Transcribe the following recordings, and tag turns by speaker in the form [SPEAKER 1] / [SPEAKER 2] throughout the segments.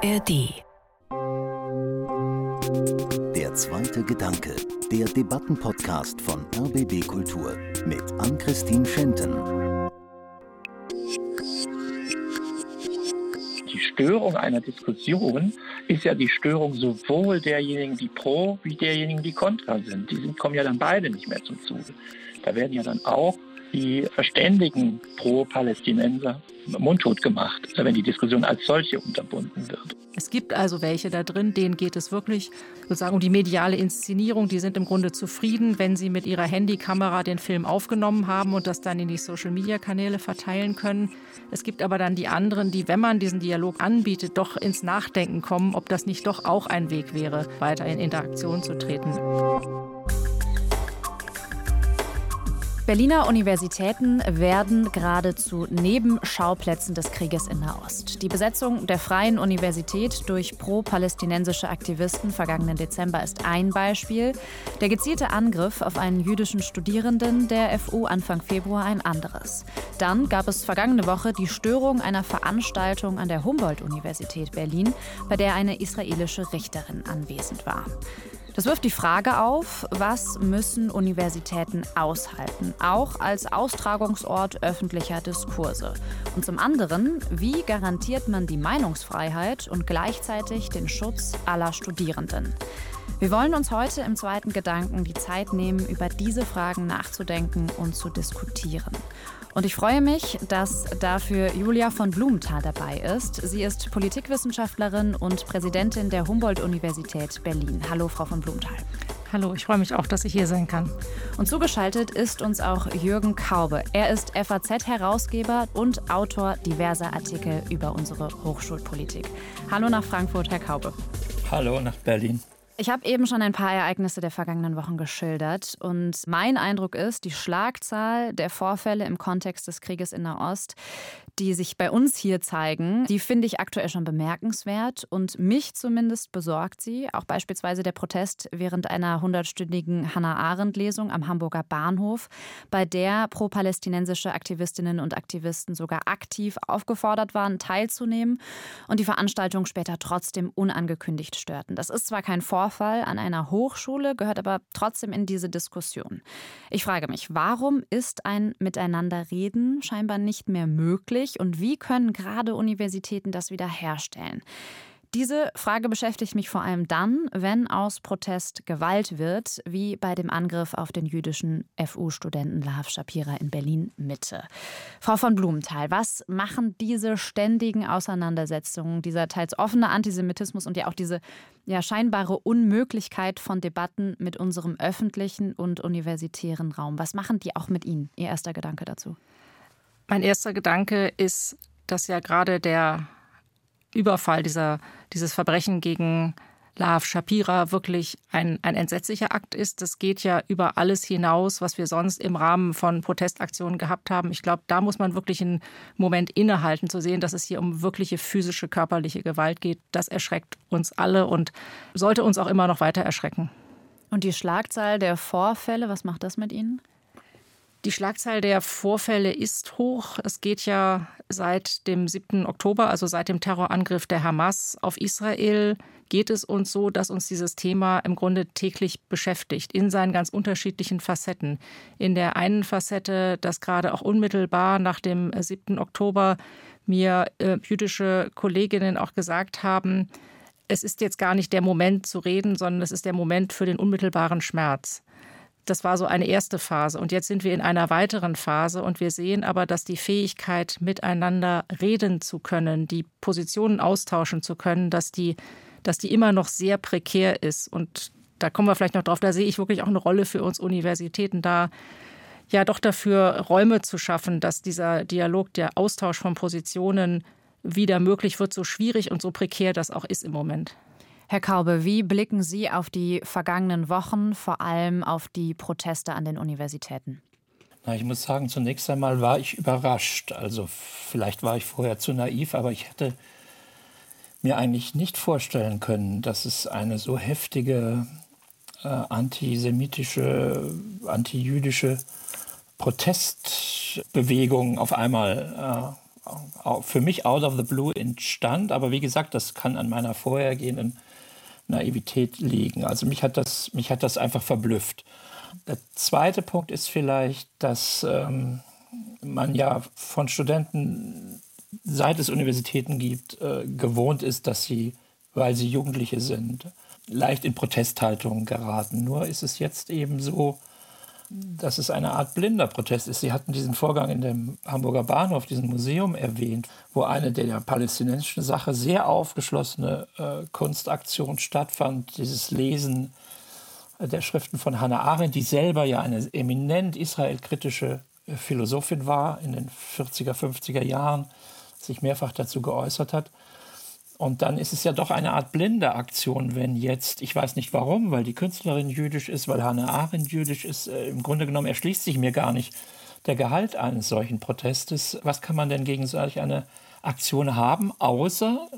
[SPEAKER 1] ARD.
[SPEAKER 2] Der zweite Gedanke, der Debattenpodcast von RBB Kultur mit Ann-Christine Schenten.
[SPEAKER 3] Die Störung einer Diskussion ist ja die Störung sowohl derjenigen, die pro, wie derjenigen, die kontra sind. Die sind, kommen ja dann beide nicht mehr zum Zuge. Da werden ja dann auch die verständigen Pro-Palästinenser mundtot gemacht, wenn die Diskussion als solche unterbunden wird.
[SPEAKER 4] Es gibt also welche da drin, denen geht es wirklich sozusagen um die mediale Inszenierung. Die sind im Grunde zufrieden, wenn sie mit ihrer Handykamera den Film aufgenommen haben und das dann in die Social-Media-Kanäle verteilen können. Es gibt aber dann die anderen, die, wenn man diesen Dialog anbietet, doch ins Nachdenken kommen, ob das nicht doch auch ein Weg wäre, weiter in Interaktion zu treten.
[SPEAKER 5] Berliner Universitäten werden gerade zu Nebenschauplätzen des Krieges in Nahost. Die Besetzung der Freien Universität durch pro-palästinensische Aktivisten vergangenen Dezember ist ein Beispiel. Der gezielte Angriff auf einen jüdischen Studierenden der FU Anfang Februar ein anderes. Dann gab es vergangene Woche die Störung einer Veranstaltung an der Humboldt-Universität Berlin, bei der eine israelische Richterin anwesend war. Das wirft die Frage auf, was müssen Universitäten aushalten, auch als Austragungsort öffentlicher Diskurse. Und zum anderen, wie garantiert man die Meinungsfreiheit und gleichzeitig den Schutz aller Studierenden? Wir wollen uns heute im zweiten Gedanken die Zeit nehmen, über diese Fragen nachzudenken und zu diskutieren. Und ich freue mich, dass dafür Julia von Blumenthal dabei ist. Sie ist Politikwissenschaftlerin und Präsidentin der Humboldt-Universität Berlin. Hallo, Frau von Blumenthal.
[SPEAKER 4] Hallo, ich freue mich auch, dass ich hier sein kann.
[SPEAKER 5] Und zugeschaltet ist uns auch Jürgen Kaube. Er ist FAZ-Herausgeber und Autor diverser Artikel über unsere Hochschulpolitik. Hallo nach Frankfurt, Herr Kaube.
[SPEAKER 3] Hallo nach Berlin.
[SPEAKER 5] Ich habe eben schon ein paar Ereignisse der vergangenen Wochen geschildert und mein Eindruck ist, die Schlagzahl der Vorfälle im Kontext des Krieges in Nahost, die sich bei uns hier zeigen, die finde ich aktuell schon bemerkenswert und mich zumindest besorgt sie. Auch beispielsweise der Protest während einer hundertstündigen Hannah Arendt-Lesung am Hamburger Bahnhof, bei der pro-palästinensische Aktivistinnen und Aktivisten sogar aktiv aufgefordert waren, teilzunehmen und die Veranstaltung später trotzdem unangekündigt störten. Das ist zwar kein Vorfall an einer Hochschule, gehört aber trotzdem in diese Diskussion. Ich frage mich, warum ist ein Miteinanderreden scheinbar nicht mehr möglich? Möglich und wie können gerade Universitäten das wiederherstellen? Diese Frage beschäftigt mich vor allem dann, wenn aus Protest Gewalt wird, wie bei dem Angriff auf den jüdischen FU-Studenten Lahav Shapira in Berlin Mitte. Frau von Blumenthal, was machen diese ständigen Auseinandersetzungen, dieser teils offene Antisemitismus und ja auch diese ja, scheinbare Unmöglichkeit von Debatten mit unserem öffentlichen und universitären Raum? Was machen die auch mit Ihnen? Ihr erster Gedanke dazu.
[SPEAKER 4] Mein erster Gedanke ist, dass ja gerade der Überfall, dieser, dieses Verbrechen gegen Lav Shapira wirklich ein, ein entsetzlicher Akt ist. Das geht ja über alles hinaus, was wir sonst im Rahmen von Protestaktionen gehabt haben. Ich glaube, da muss man wirklich einen Moment innehalten, zu sehen, dass es hier um wirkliche physische, körperliche Gewalt geht. Das erschreckt uns alle und sollte uns auch immer noch weiter erschrecken.
[SPEAKER 5] Und die Schlagzahl der Vorfälle, was macht das mit Ihnen?
[SPEAKER 4] Die Schlagzahl der Vorfälle ist hoch. Es geht ja seit dem 7. Oktober, also seit dem Terrorangriff der Hamas auf Israel, geht es uns so, dass uns dieses Thema im Grunde täglich beschäftigt, in seinen ganz unterschiedlichen Facetten. In der einen Facette, dass gerade auch unmittelbar nach dem 7. Oktober mir äh, jüdische Kolleginnen auch gesagt haben, es ist jetzt gar nicht der Moment zu reden, sondern es ist der Moment für den unmittelbaren Schmerz. Das war so eine erste Phase. Und jetzt sind wir in einer weiteren Phase und wir sehen aber, dass die Fähigkeit, miteinander reden zu können, die Positionen austauschen zu können, dass die, dass die immer noch sehr prekär ist. Und da kommen wir vielleicht noch drauf, da sehe ich wirklich auch eine Rolle für uns Universitäten da, ja doch dafür Räume zu schaffen, dass dieser Dialog, der Austausch von Positionen wieder möglich wird, so schwierig und so prekär das auch ist im Moment.
[SPEAKER 5] Herr Kaube, wie blicken Sie auf die vergangenen Wochen, vor allem auf die Proteste an den Universitäten?
[SPEAKER 3] Na, ich muss sagen, zunächst einmal war ich überrascht. Also vielleicht war ich vorher zu naiv, aber ich hätte mir eigentlich nicht vorstellen können, dass es eine so heftige äh, antisemitische, antijüdische Protestbewegung auf einmal äh, für mich out of the blue entstand. Aber wie gesagt, das kann an meiner vorhergehenden Naivität liegen. Also mich hat das, mich hat das einfach verblüfft. Der zweite Punkt ist vielleicht, dass ähm, man ja von Studenten, seit es Universitäten gibt, äh, gewohnt ist, dass sie, weil sie Jugendliche sind, leicht in Protesthaltungen geraten. Nur ist es jetzt eben so, dass es eine Art blinder Protest ist. Sie hatten diesen Vorgang in dem Hamburger Bahnhof, diesem Museum erwähnt, wo eine der palästinensischen Sache sehr aufgeschlossene äh, Kunstaktion stattfand, dieses Lesen der Schriften von Hannah Arendt, die selber ja eine eminent israelkritische äh, Philosophin war, in den 40er, 50er Jahren sich mehrfach dazu geäußert hat. Und dann ist es ja doch eine Art blinde Aktion, wenn jetzt, ich weiß nicht warum, weil die Künstlerin jüdisch ist, weil Hannah Arendt jüdisch ist, äh, im Grunde genommen erschließt sich mir gar nicht der Gehalt eines solchen Protestes. Was kann man denn gegen solch eine Aktion haben, außer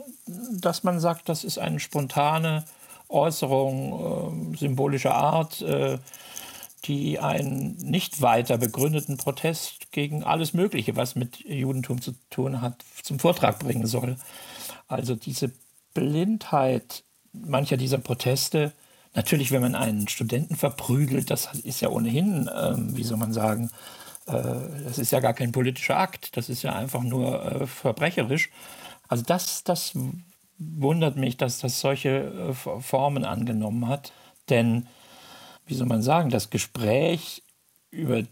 [SPEAKER 3] dass man sagt, das ist eine spontane Äußerung äh, symbolischer Art, äh, die einen nicht weiter begründeten Protest gegen alles Mögliche, was mit Judentum zu tun hat, zum Vortrag bringen soll. Also diese Blindheit mancher dieser Proteste, natürlich, wenn man einen Studenten verprügelt, das ist ja ohnehin, äh, wie soll man sagen, äh, das ist ja gar kein politischer Akt, das ist ja einfach nur äh, verbrecherisch. Also das, das wundert mich, dass das solche äh, Formen angenommen hat. Denn, wie soll man sagen, das Gespräch über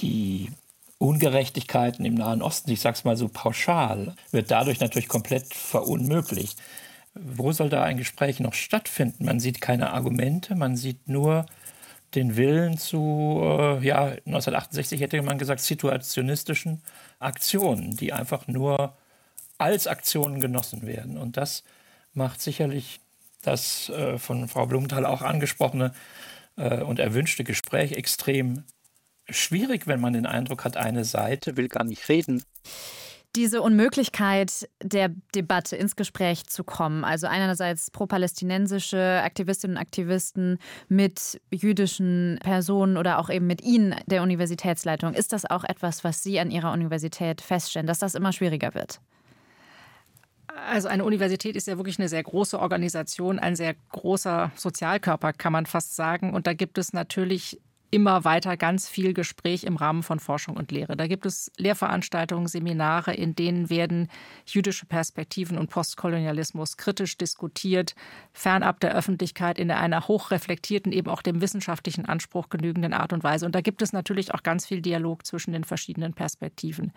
[SPEAKER 3] die Ungerechtigkeiten im Nahen Osten, ich sage es mal so pauschal, wird dadurch natürlich komplett verunmöglicht. Wo soll da ein Gespräch noch stattfinden? Man sieht keine Argumente, man sieht nur den Willen zu, äh, ja, 1968 hätte man gesagt, situationistischen Aktionen, die einfach nur als Aktionen genossen werden. Und das macht sicherlich das äh, von Frau Blumenthal auch angesprochene äh, und erwünschte Gespräch extrem schwierig, wenn man den Eindruck hat, eine Seite will gar nicht reden.
[SPEAKER 5] Diese Unmöglichkeit der Debatte ins Gespräch zu kommen, also einerseits pro-palästinensische Aktivistinnen und Aktivisten mit jüdischen Personen oder auch eben mit Ihnen, der Universitätsleitung, ist das auch etwas, was Sie an Ihrer Universität feststellen, dass das immer schwieriger wird?
[SPEAKER 4] Also eine Universität ist ja wirklich eine sehr große Organisation, ein sehr großer Sozialkörper, kann man fast sagen. Und da gibt es natürlich immer weiter ganz viel Gespräch im Rahmen von Forschung und Lehre. Da gibt es Lehrveranstaltungen, Seminare, in denen werden jüdische Perspektiven und Postkolonialismus kritisch diskutiert, fernab der Öffentlichkeit in einer hochreflektierten, eben auch dem wissenschaftlichen Anspruch genügenden Art und Weise. Und da gibt es natürlich auch ganz viel Dialog zwischen den verschiedenen Perspektiven.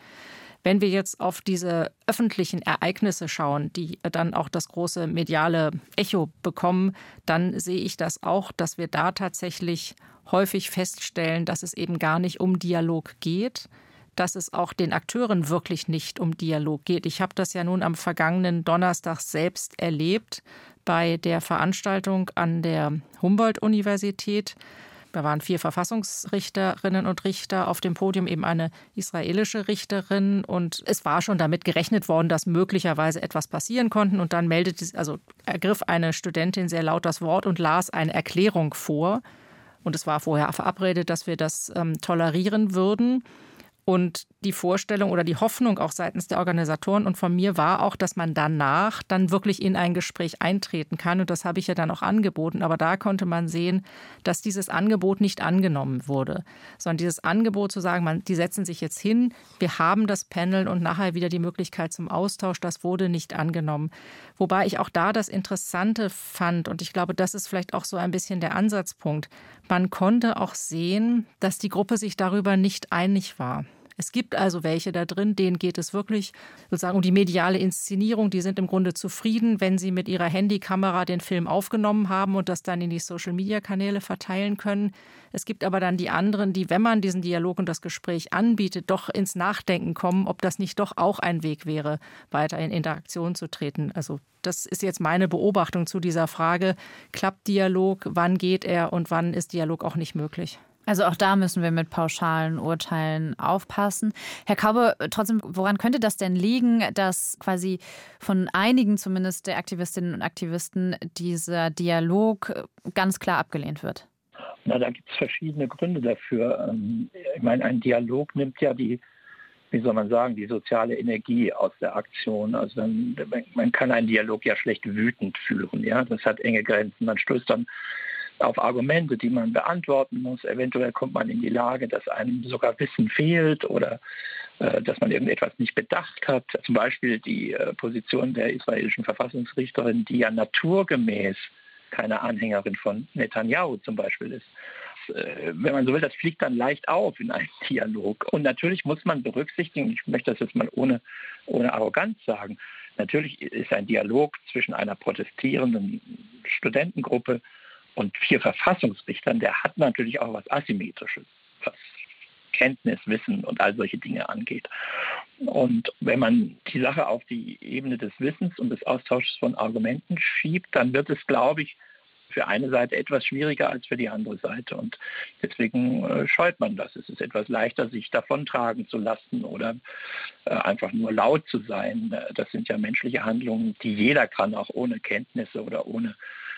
[SPEAKER 4] Wenn wir jetzt auf diese öffentlichen Ereignisse schauen, die dann auch das große mediale Echo bekommen, dann sehe ich das auch, dass wir da tatsächlich häufig feststellen, dass es eben gar nicht um Dialog geht, dass es auch den Akteuren wirklich nicht um Dialog geht. Ich habe das ja nun am vergangenen Donnerstag selbst erlebt bei der Veranstaltung an der Humboldt-Universität. Da waren vier Verfassungsrichterinnen und Richter auf dem Podium, eben eine israelische Richterin. Und es war schon damit gerechnet worden, dass möglicherweise etwas passieren konnte. Und dann meldete, also ergriff eine Studentin sehr laut das Wort und las eine Erklärung vor. Und es war vorher verabredet, dass wir das ähm, tolerieren würden. Und die Vorstellung oder die Hoffnung auch seitens der Organisatoren und von mir war auch, dass man danach dann wirklich in ein Gespräch eintreten kann. Und das habe ich ja dann auch angeboten. Aber da konnte man sehen, dass dieses Angebot nicht angenommen wurde, sondern dieses Angebot zu sagen, man, die setzen sich jetzt hin, wir haben das Panel und nachher wieder die Möglichkeit zum Austausch, das wurde nicht angenommen. Wobei ich auch da das Interessante fand, und ich glaube, das ist vielleicht auch so ein bisschen der Ansatzpunkt, man konnte auch sehen, dass die Gruppe sich darüber nicht einig war. Es gibt also welche da drin, denen geht es wirklich sozusagen um die mediale Inszenierung. Die sind im Grunde zufrieden, wenn sie mit ihrer Handykamera den Film aufgenommen haben und das dann in die Social-Media-Kanäle verteilen können. Es gibt aber dann die anderen, die, wenn man diesen Dialog und das Gespräch anbietet, doch ins Nachdenken kommen, ob das nicht doch auch ein Weg wäre, weiter in Interaktion zu treten. Also das ist jetzt meine Beobachtung zu dieser Frage, klappt Dialog, wann geht er und wann ist Dialog auch nicht möglich?
[SPEAKER 5] Also auch da müssen wir mit pauschalen Urteilen aufpassen. Herr Kaube, trotzdem, woran könnte das denn liegen, dass quasi von einigen zumindest der Aktivistinnen und Aktivisten dieser Dialog ganz klar abgelehnt wird?
[SPEAKER 3] Na, da gibt es verschiedene Gründe dafür. Ähm, ich meine, ein Dialog nimmt ja die wie soll man sagen, die soziale Energie aus der Aktion. Also man kann einen Dialog ja schlecht wütend führen. Ja, das hat enge Grenzen. Man stößt dann auf Argumente, die man beantworten muss. Eventuell kommt man in die Lage, dass einem sogar Wissen fehlt oder äh, dass man irgendetwas nicht bedacht hat. Zum Beispiel die äh, Position der israelischen Verfassungsrichterin, die ja naturgemäß keine Anhängerin von Netanyahu zum Beispiel ist. Äh, wenn man so will, das fliegt dann leicht auf in einem Dialog. Und natürlich muss man berücksichtigen, ich möchte das jetzt mal ohne, ohne Arroganz sagen, natürlich ist ein Dialog zwischen einer protestierenden Studentengruppe und vier Verfassungsrichtern, der hat natürlich auch was Asymmetrisches, was Kenntnis, Wissen und all solche Dinge angeht. Und wenn man die Sache auf die Ebene des Wissens und des Austauschs von Argumenten schiebt, dann wird es, glaube ich, für eine Seite etwas schwieriger als für die andere Seite. Und deswegen äh, scheut man das. Es ist etwas leichter, sich davontragen zu lassen oder äh, einfach nur laut zu sein. Äh, das sind ja menschliche Handlungen, die jeder kann, auch ohne Kenntnisse oder ohne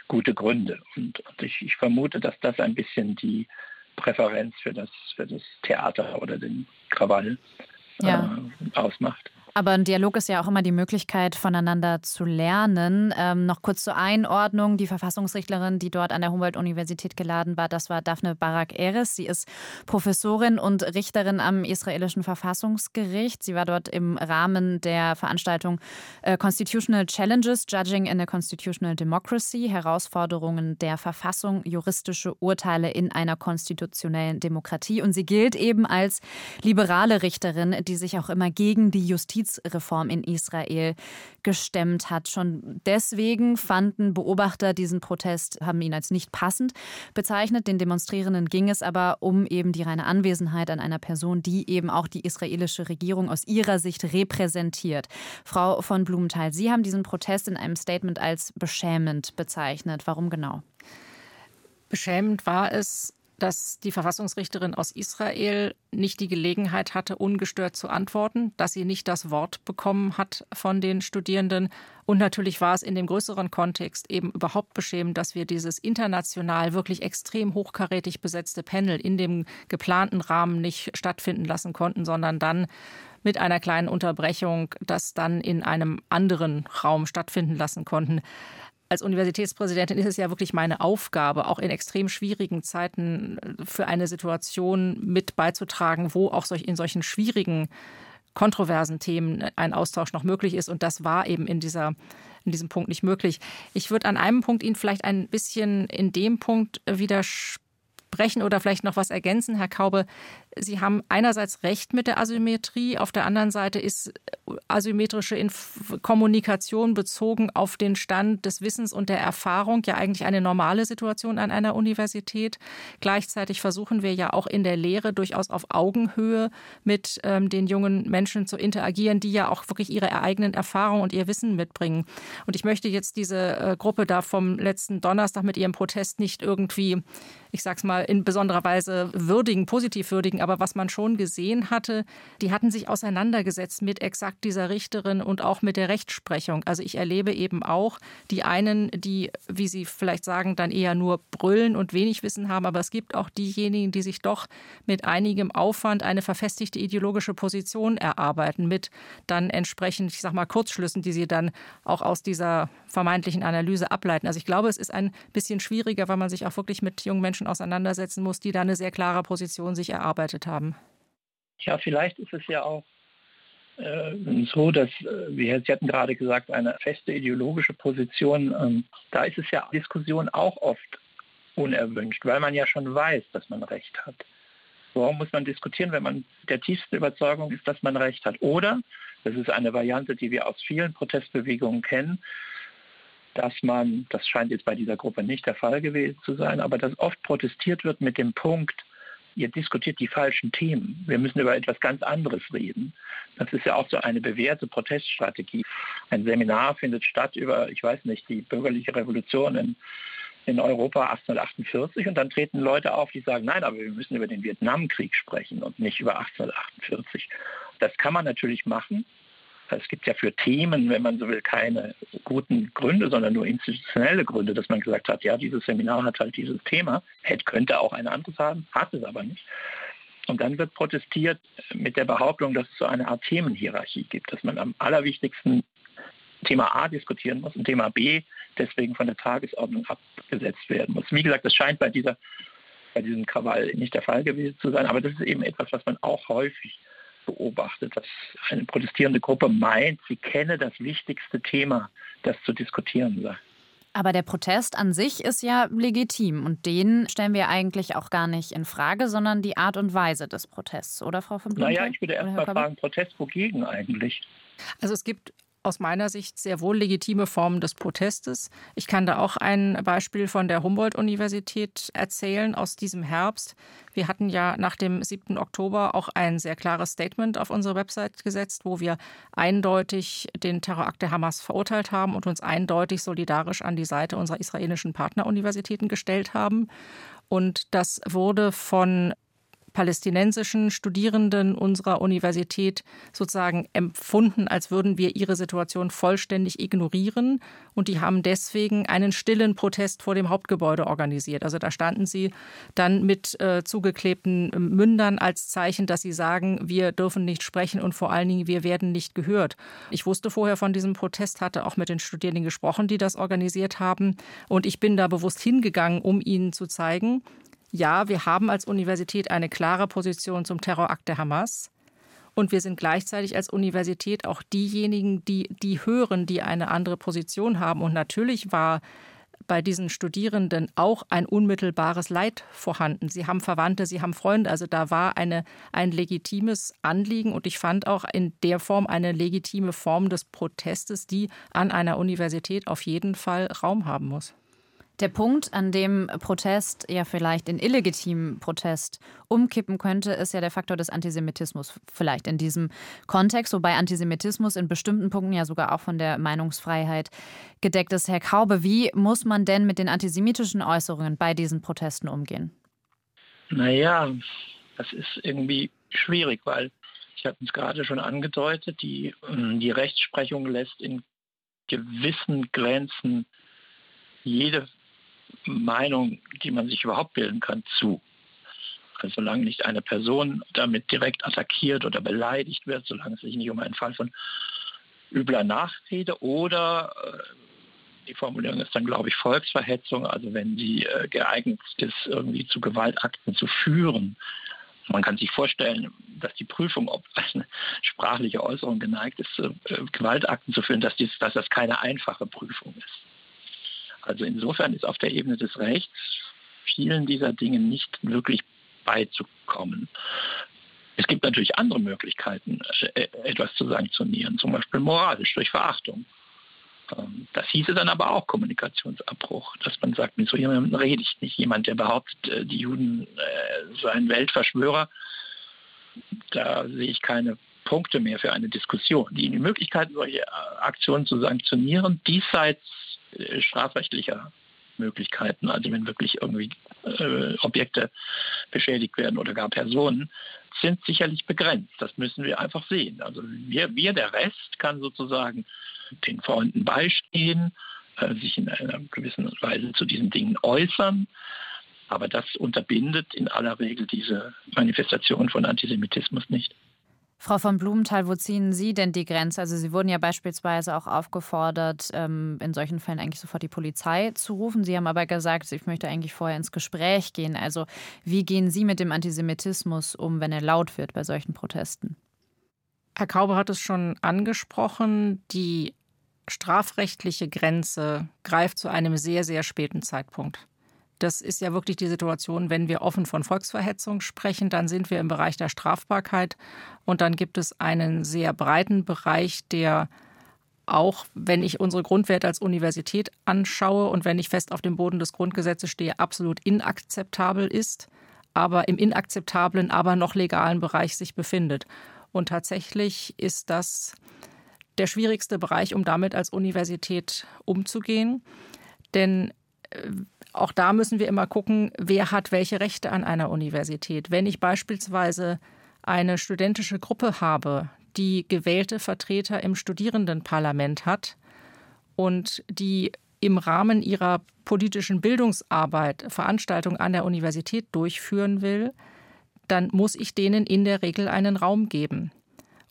[SPEAKER 3] gute Gründe. Und, und ich, ich vermute, dass das ein bisschen die Präferenz für das, für das Theater oder den Krawall ja. äh, ausmacht.
[SPEAKER 5] Aber ein Dialog ist ja auch immer die Möglichkeit, voneinander zu lernen. Ähm, noch kurz zur Einordnung. Die Verfassungsrichtlerin, die dort an der Humboldt-Universität geladen war, das war Daphne Barak-Eres. Sie ist Professorin und Richterin am israelischen Verfassungsgericht. Sie war dort im Rahmen der Veranstaltung äh, Constitutional Challenges, Judging in a Constitutional Democracy, Herausforderungen der Verfassung, juristische Urteile in einer konstitutionellen Demokratie. Und sie gilt eben als liberale Richterin, die sich auch immer gegen die Justiz Justizreform in Israel gestemmt hat. Schon deswegen fanden Beobachter diesen Protest, haben ihn als nicht passend bezeichnet. Den Demonstrierenden ging es aber um eben die reine Anwesenheit an einer Person, die eben auch die israelische Regierung aus ihrer Sicht repräsentiert. Frau von Blumenthal, Sie haben diesen Protest in einem Statement als beschämend bezeichnet. Warum genau?
[SPEAKER 4] Beschämend war es, dass die Verfassungsrichterin aus Israel nicht die Gelegenheit hatte, ungestört zu antworten, dass sie nicht das Wort bekommen hat von den Studierenden. Und natürlich war es in dem größeren Kontext eben überhaupt beschämend, dass wir dieses international wirklich extrem hochkarätig besetzte Panel in dem geplanten Rahmen nicht stattfinden lassen konnten, sondern dann mit einer kleinen Unterbrechung das dann in einem anderen Raum stattfinden lassen konnten als Universitätspräsidentin ist es ja wirklich meine Aufgabe, auch in extrem schwierigen Zeiten äh, für eine Situation mit beizutragen, wo auch in solchen schwierigen, kontroversen Themen ein Austausch noch möglich ist. Und das war eben in dieser in diesem Punkt nicht möglich. Ich würde an einem Punkt Ihnen vielleicht ein bisschen in dem Punkt widersprechen oder vielleicht noch was ergänzen, Herr Kaube. Sie haben einerseits recht mit der Asymmetrie, auf der anderen Seite ist asymmetrische Inf Kommunikation bezogen auf den Stand des Wissens und der Erfahrung ja eigentlich eine normale Situation an einer Universität. Gleichzeitig versuchen wir ja auch in der Lehre durchaus auf Augenhöhe mit ähm, den jungen Menschen zu interagieren, die ja auch wirklich ihre eigenen Erfahrungen und ihr Wissen mitbringen. Und ich möchte jetzt diese äh, Gruppe da vom letzten Donnerstag mit ihrem Protest nicht irgendwie, ich sag's mal, in besonderer Weise würdigen, positiv würdigen, aber was man schon gesehen hatte, die hatten sich auseinandergesetzt mit exakt dieser Richterin und auch mit der Rechtsprechung. Also ich erlebe eben auch die einen, die, wie Sie vielleicht sagen, dann eher nur brüllen und wenig Wissen haben, aber es gibt auch diejenigen, die sich doch mit einigem Aufwand eine verfestigte ideologische Position erarbeiten, mit dann entsprechend, ich sag mal, Kurzschlüssen, die sie dann auch aus dieser vermeintlichen Analyse ableiten. Also ich glaube, es ist ein bisschen schwieriger, weil man sich auch wirklich mit jungen Menschen auseinandersetzen muss, die da eine sehr klare Position sich erarbeitet haben.
[SPEAKER 3] Ja, vielleicht ist es ja auch äh, so, dass, äh, Sie hatten gerade gesagt, eine feste ideologische Position, ähm, da ist es ja Diskussion auch oft unerwünscht, weil man ja schon weiß, dass man Recht hat. Warum muss man diskutieren, wenn man der tiefsten Überzeugung ist, dass man Recht hat? Oder, das ist eine Variante, die wir aus vielen Protestbewegungen kennen, dass man, das scheint jetzt bei dieser Gruppe nicht der Fall gewesen zu sein, aber dass oft protestiert wird mit dem Punkt, ihr diskutiert die falschen Themen. Wir müssen über etwas ganz anderes reden. Das ist ja auch so eine bewährte Proteststrategie. Ein Seminar findet statt über, ich weiß nicht, die bürgerliche Revolution in, in Europa 1848 und dann treten Leute auf, die sagen, nein, aber wir müssen über den Vietnamkrieg sprechen und nicht über 1848. Das kann man natürlich machen, es gibt ja für Themen, wenn man so will, keine guten Gründe, sondern nur institutionelle Gründe, dass man gesagt hat, ja, dieses Seminar hat halt dieses Thema, hätte, könnte auch ein anderes haben, hat es aber nicht. Und dann wird protestiert mit der Behauptung, dass es so eine Art Themenhierarchie gibt, dass man am allerwichtigsten Thema A diskutieren muss und Thema B deswegen von der Tagesordnung abgesetzt werden muss. Wie gesagt, das scheint bei, dieser, bei diesem Krawall nicht der Fall gewesen zu sein, aber das ist eben etwas, was man auch häufig beobachtet, dass eine protestierende Gruppe meint, sie kenne das wichtigste Thema, das zu diskutieren sei.
[SPEAKER 5] Aber der Protest an sich ist ja legitim und den stellen wir eigentlich auch gar nicht in Frage, sondern die Art und Weise des Protests, oder Frau von Blumenthal?
[SPEAKER 3] Naja, ich würde erst mal fragen, Protest wogegen eigentlich?
[SPEAKER 4] Also es gibt aus meiner Sicht sehr wohl legitime Formen des Protestes. Ich kann da auch ein Beispiel von der Humboldt-Universität erzählen aus diesem Herbst. Wir hatten ja nach dem 7. Oktober auch ein sehr klares Statement auf unsere Website gesetzt, wo wir eindeutig den Terrorakt der Hamas verurteilt haben und uns eindeutig solidarisch an die Seite unserer israelischen Partneruniversitäten gestellt haben. Und das wurde von palästinensischen Studierenden unserer Universität sozusagen empfunden, als würden wir ihre Situation vollständig ignorieren. Und die haben deswegen einen stillen Protest vor dem Hauptgebäude organisiert. Also da standen sie dann mit äh, zugeklebten Mündern als Zeichen, dass sie sagen, wir dürfen nicht sprechen und vor allen Dingen, wir werden nicht gehört. Ich wusste vorher von diesem Protest, hatte auch mit den Studierenden gesprochen, die das organisiert haben. Und ich bin da bewusst hingegangen, um ihnen zu zeigen, ja, wir haben als Universität eine klare Position zum Terrorakt der Hamas. Und wir sind gleichzeitig als Universität auch diejenigen, die, die hören, die eine andere Position haben. Und natürlich war bei diesen Studierenden auch ein unmittelbares Leid vorhanden. Sie haben Verwandte, sie haben Freunde. Also da war eine, ein legitimes Anliegen und ich fand auch in der Form eine legitime Form des Protestes, die an einer Universität auf jeden Fall Raum haben muss.
[SPEAKER 5] Der Punkt, an dem Protest ja vielleicht in illegitimen Protest umkippen könnte, ist ja der Faktor des Antisemitismus vielleicht in diesem Kontext, wobei Antisemitismus in bestimmten Punkten ja sogar auch von der Meinungsfreiheit gedeckt ist. Herr Kaube, wie muss man denn mit den antisemitischen Äußerungen bei diesen Protesten umgehen?
[SPEAKER 3] Naja, das ist irgendwie schwierig, weil ich habe es gerade schon angedeutet, die, die Rechtsprechung lässt in gewissen Grenzen jede Meinung, die man sich überhaupt bilden kann, zu. Also solange nicht eine Person damit direkt attackiert oder beleidigt wird, solange es sich nicht um einen Fall von übler Nachrede oder äh, die Formulierung ist dann, glaube ich, Volksverhetzung, also wenn sie äh, geeignet ist, irgendwie zu Gewaltakten zu führen. Man kann sich vorstellen, dass die Prüfung, ob eine sprachliche Äußerung geneigt ist, äh, Gewaltakten zu führen, dass, dies, dass das keine einfache Prüfung ist. Also insofern ist auf der Ebene des Rechts vielen dieser Dinge nicht wirklich beizukommen. Es gibt natürlich andere Möglichkeiten, äh, etwas zu sanktionieren, zum Beispiel moralisch durch Verachtung. Ähm, das hieße dann aber auch Kommunikationsabbruch, dass man sagt, mit so jemandem rede ich nicht. Jemand, der behauptet, äh, die Juden äh, seien Weltverschwörer, da sehe ich keine Punkte mehr für eine Diskussion. Die Möglichkeit, solche Aktionen zu sanktionieren, diesseits äh, strafrechtlicher Möglichkeiten, also wenn wirklich irgendwie äh, Objekte beschädigt werden oder gar Personen, sind sicherlich begrenzt. Das müssen wir einfach sehen. Also wir, wir der Rest kann sozusagen den Freunden beistehen, äh, sich in einer gewissen Weise zu diesen Dingen äußern. Aber das unterbindet in aller Regel diese Manifestation von Antisemitismus nicht.
[SPEAKER 5] Frau von Blumenthal, wo ziehen Sie denn die Grenze? Also Sie wurden ja beispielsweise auch aufgefordert, ähm, in solchen Fällen eigentlich sofort die Polizei zu rufen. Sie haben aber gesagt, ich möchte eigentlich vorher ins Gespräch gehen. Also wie gehen Sie mit dem Antisemitismus um, wenn er laut wird bei solchen Protesten?
[SPEAKER 4] Herr Kaube hat es schon angesprochen. Die strafrechtliche Grenze greift zu einem sehr, sehr späten Zeitpunkt. Das ist ja wirklich die Situation, wenn wir offen von Volksverhetzung sprechen, dann sind wir im Bereich der Strafbarkeit und dann gibt es einen sehr breiten Bereich, der auch, wenn ich unsere Grundwerte als Universität anschaue und wenn ich fest auf dem Boden des Grundgesetzes stehe, absolut inakzeptabel ist, aber im inakzeptablen, aber noch legalen Bereich sich befindet. Und tatsächlich ist das der schwierigste Bereich, um damit als Universität umzugehen. Denn äh, auch da müssen wir immer gucken, wer hat welche Rechte an einer Universität. Wenn ich beispielsweise eine studentische Gruppe habe, die gewählte Vertreter im Studierendenparlament hat und die im Rahmen ihrer politischen Bildungsarbeit Veranstaltungen an der Universität durchführen will, dann muss ich denen in der Regel einen Raum geben.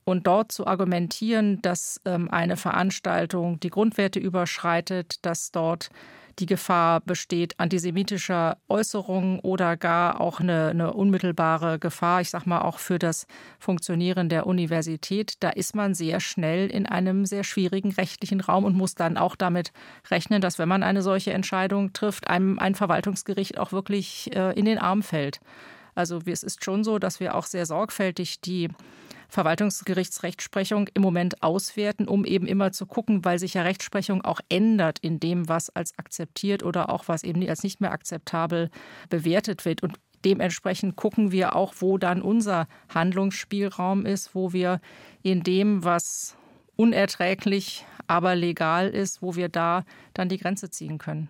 [SPEAKER 4] Und dort zu argumentieren, dass ähm, eine Veranstaltung die Grundwerte überschreitet, dass dort die Gefahr besteht antisemitischer Äußerungen oder gar auch eine, eine unmittelbare Gefahr, ich sage mal auch für das Funktionieren der Universität, da ist man sehr schnell in einem sehr schwierigen rechtlichen Raum und muss dann auch damit rechnen, dass wenn man eine solche Entscheidung trifft, einem ein Verwaltungsgericht auch wirklich äh, in den Arm fällt. Also es ist schon so, dass wir auch sehr sorgfältig die Verwaltungsgerichtsrechtsprechung im Moment auswerten, um eben immer zu gucken, weil sich ja Rechtsprechung auch ändert in dem, was als akzeptiert oder auch was eben als nicht mehr akzeptabel bewertet wird. Und dementsprechend gucken wir auch, wo dann unser Handlungsspielraum ist, wo wir in dem, was unerträglich, aber legal ist, wo wir da dann die Grenze ziehen können.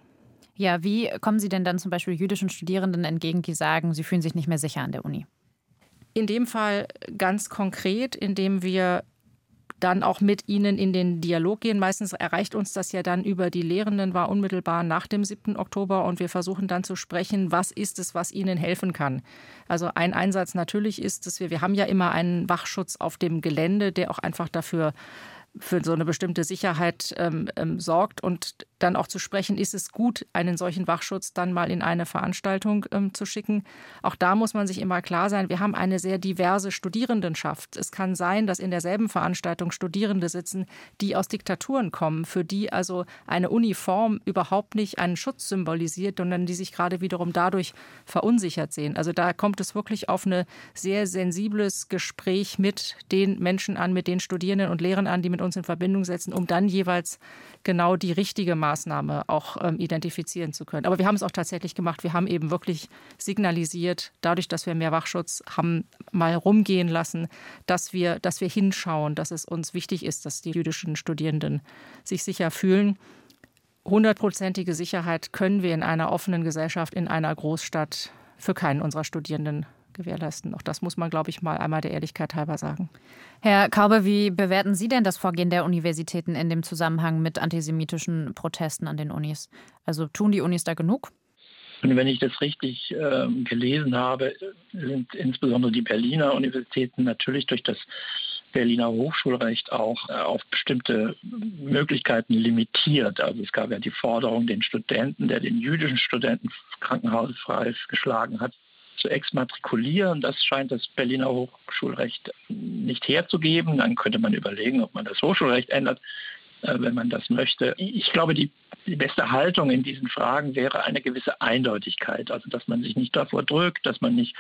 [SPEAKER 5] Ja, wie kommen Sie denn dann zum Beispiel jüdischen Studierenden entgegen, die sagen, sie fühlen sich nicht mehr sicher an der Uni?
[SPEAKER 4] In dem Fall ganz konkret, indem wir dann auch mit ihnen in den Dialog gehen. Meistens erreicht uns das ja dann über die Lehrenden, war unmittelbar nach dem 7. Oktober und wir versuchen dann zu sprechen, was ist es, was ihnen helfen kann. Also ein Einsatz natürlich ist, dass wir, wir haben ja immer einen Wachschutz auf dem Gelände, der auch einfach dafür für so eine bestimmte Sicherheit ähm, ähm, sorgt und dann auch zu sprechen, ist es gut, einen solchen Wachschutz dann mal in eine Veranstaltung ähm, zu schicken. Auch da muss man sich immer klar sein, wir haben eine sehr diverse Studierendenschaft. Es kann sein, dass in derselben Veranstaltung Studierende sitzen, die aus Diktaturen kommen, für die also eine Uniform überhaupt nicht einen Schutz symbolisiert, sondern die sich gerade wiederum dadurch verunsichert sehen. Also da kommt es wirklich auf ein sehr sensibles Gespräch mit den Menschen an, mit den Studierenden und Lehrern an, die mit uns in Verbindung setzen, um dann jeweils genau die richtige Maßnahme auch ähm, identifizieren zu können. Aber wir haben es auch tatsächlich gemacht. Wir haben eben wirklich signalisiert, dadurch, dass wir mehr Wachschutz haben, mal rumgehen lassen, dass wir, dass wir hinschauen, dass es uns wichtig ist, dass die jüdischen Studierenden sich sicher fühlen. Hundertprozentige Sicherheit können wir in einer offenen Gesellschaft, in einer Großstadt für keinen unserer Studierenden gewährleisten. Auch das muss man, glaube ich, mal einmal der Ehrlichkeit halber sagen.
[SPEAKER 5] Herr Kaube, wie bewerten Sie denn das Vorgehen der Universitäten in dem Zusammenhang mit antisemitischen Protesten an den Unis? Also tun die Unis da genug?
[SPEAKER 3] Und wenn ich das richtig äh, gelesen habe, sind insbesondere die Berliner Universitäten natürlich durch das Berliner Hochschulrecht auch äh, auf bestimmte Möglichkeiten limitiert. Also es gab ja die Forderung, den Studenten, der den jüdischen Studenten krankenhausfrei geschlagen hat, zu exmatrikulieren. Das scheint das Berliner Hochschulrecht nicht herzugeben. Dann könnte man überlegen, ob man das Hochschulrecht ändert, äh, wenn man das möchte. Ich glaube, die, die beste Haltung in diesen Fragen wäre eine gewisse Eindeutigkeit. Also dass man sich nicht davor drückt, dass man nicht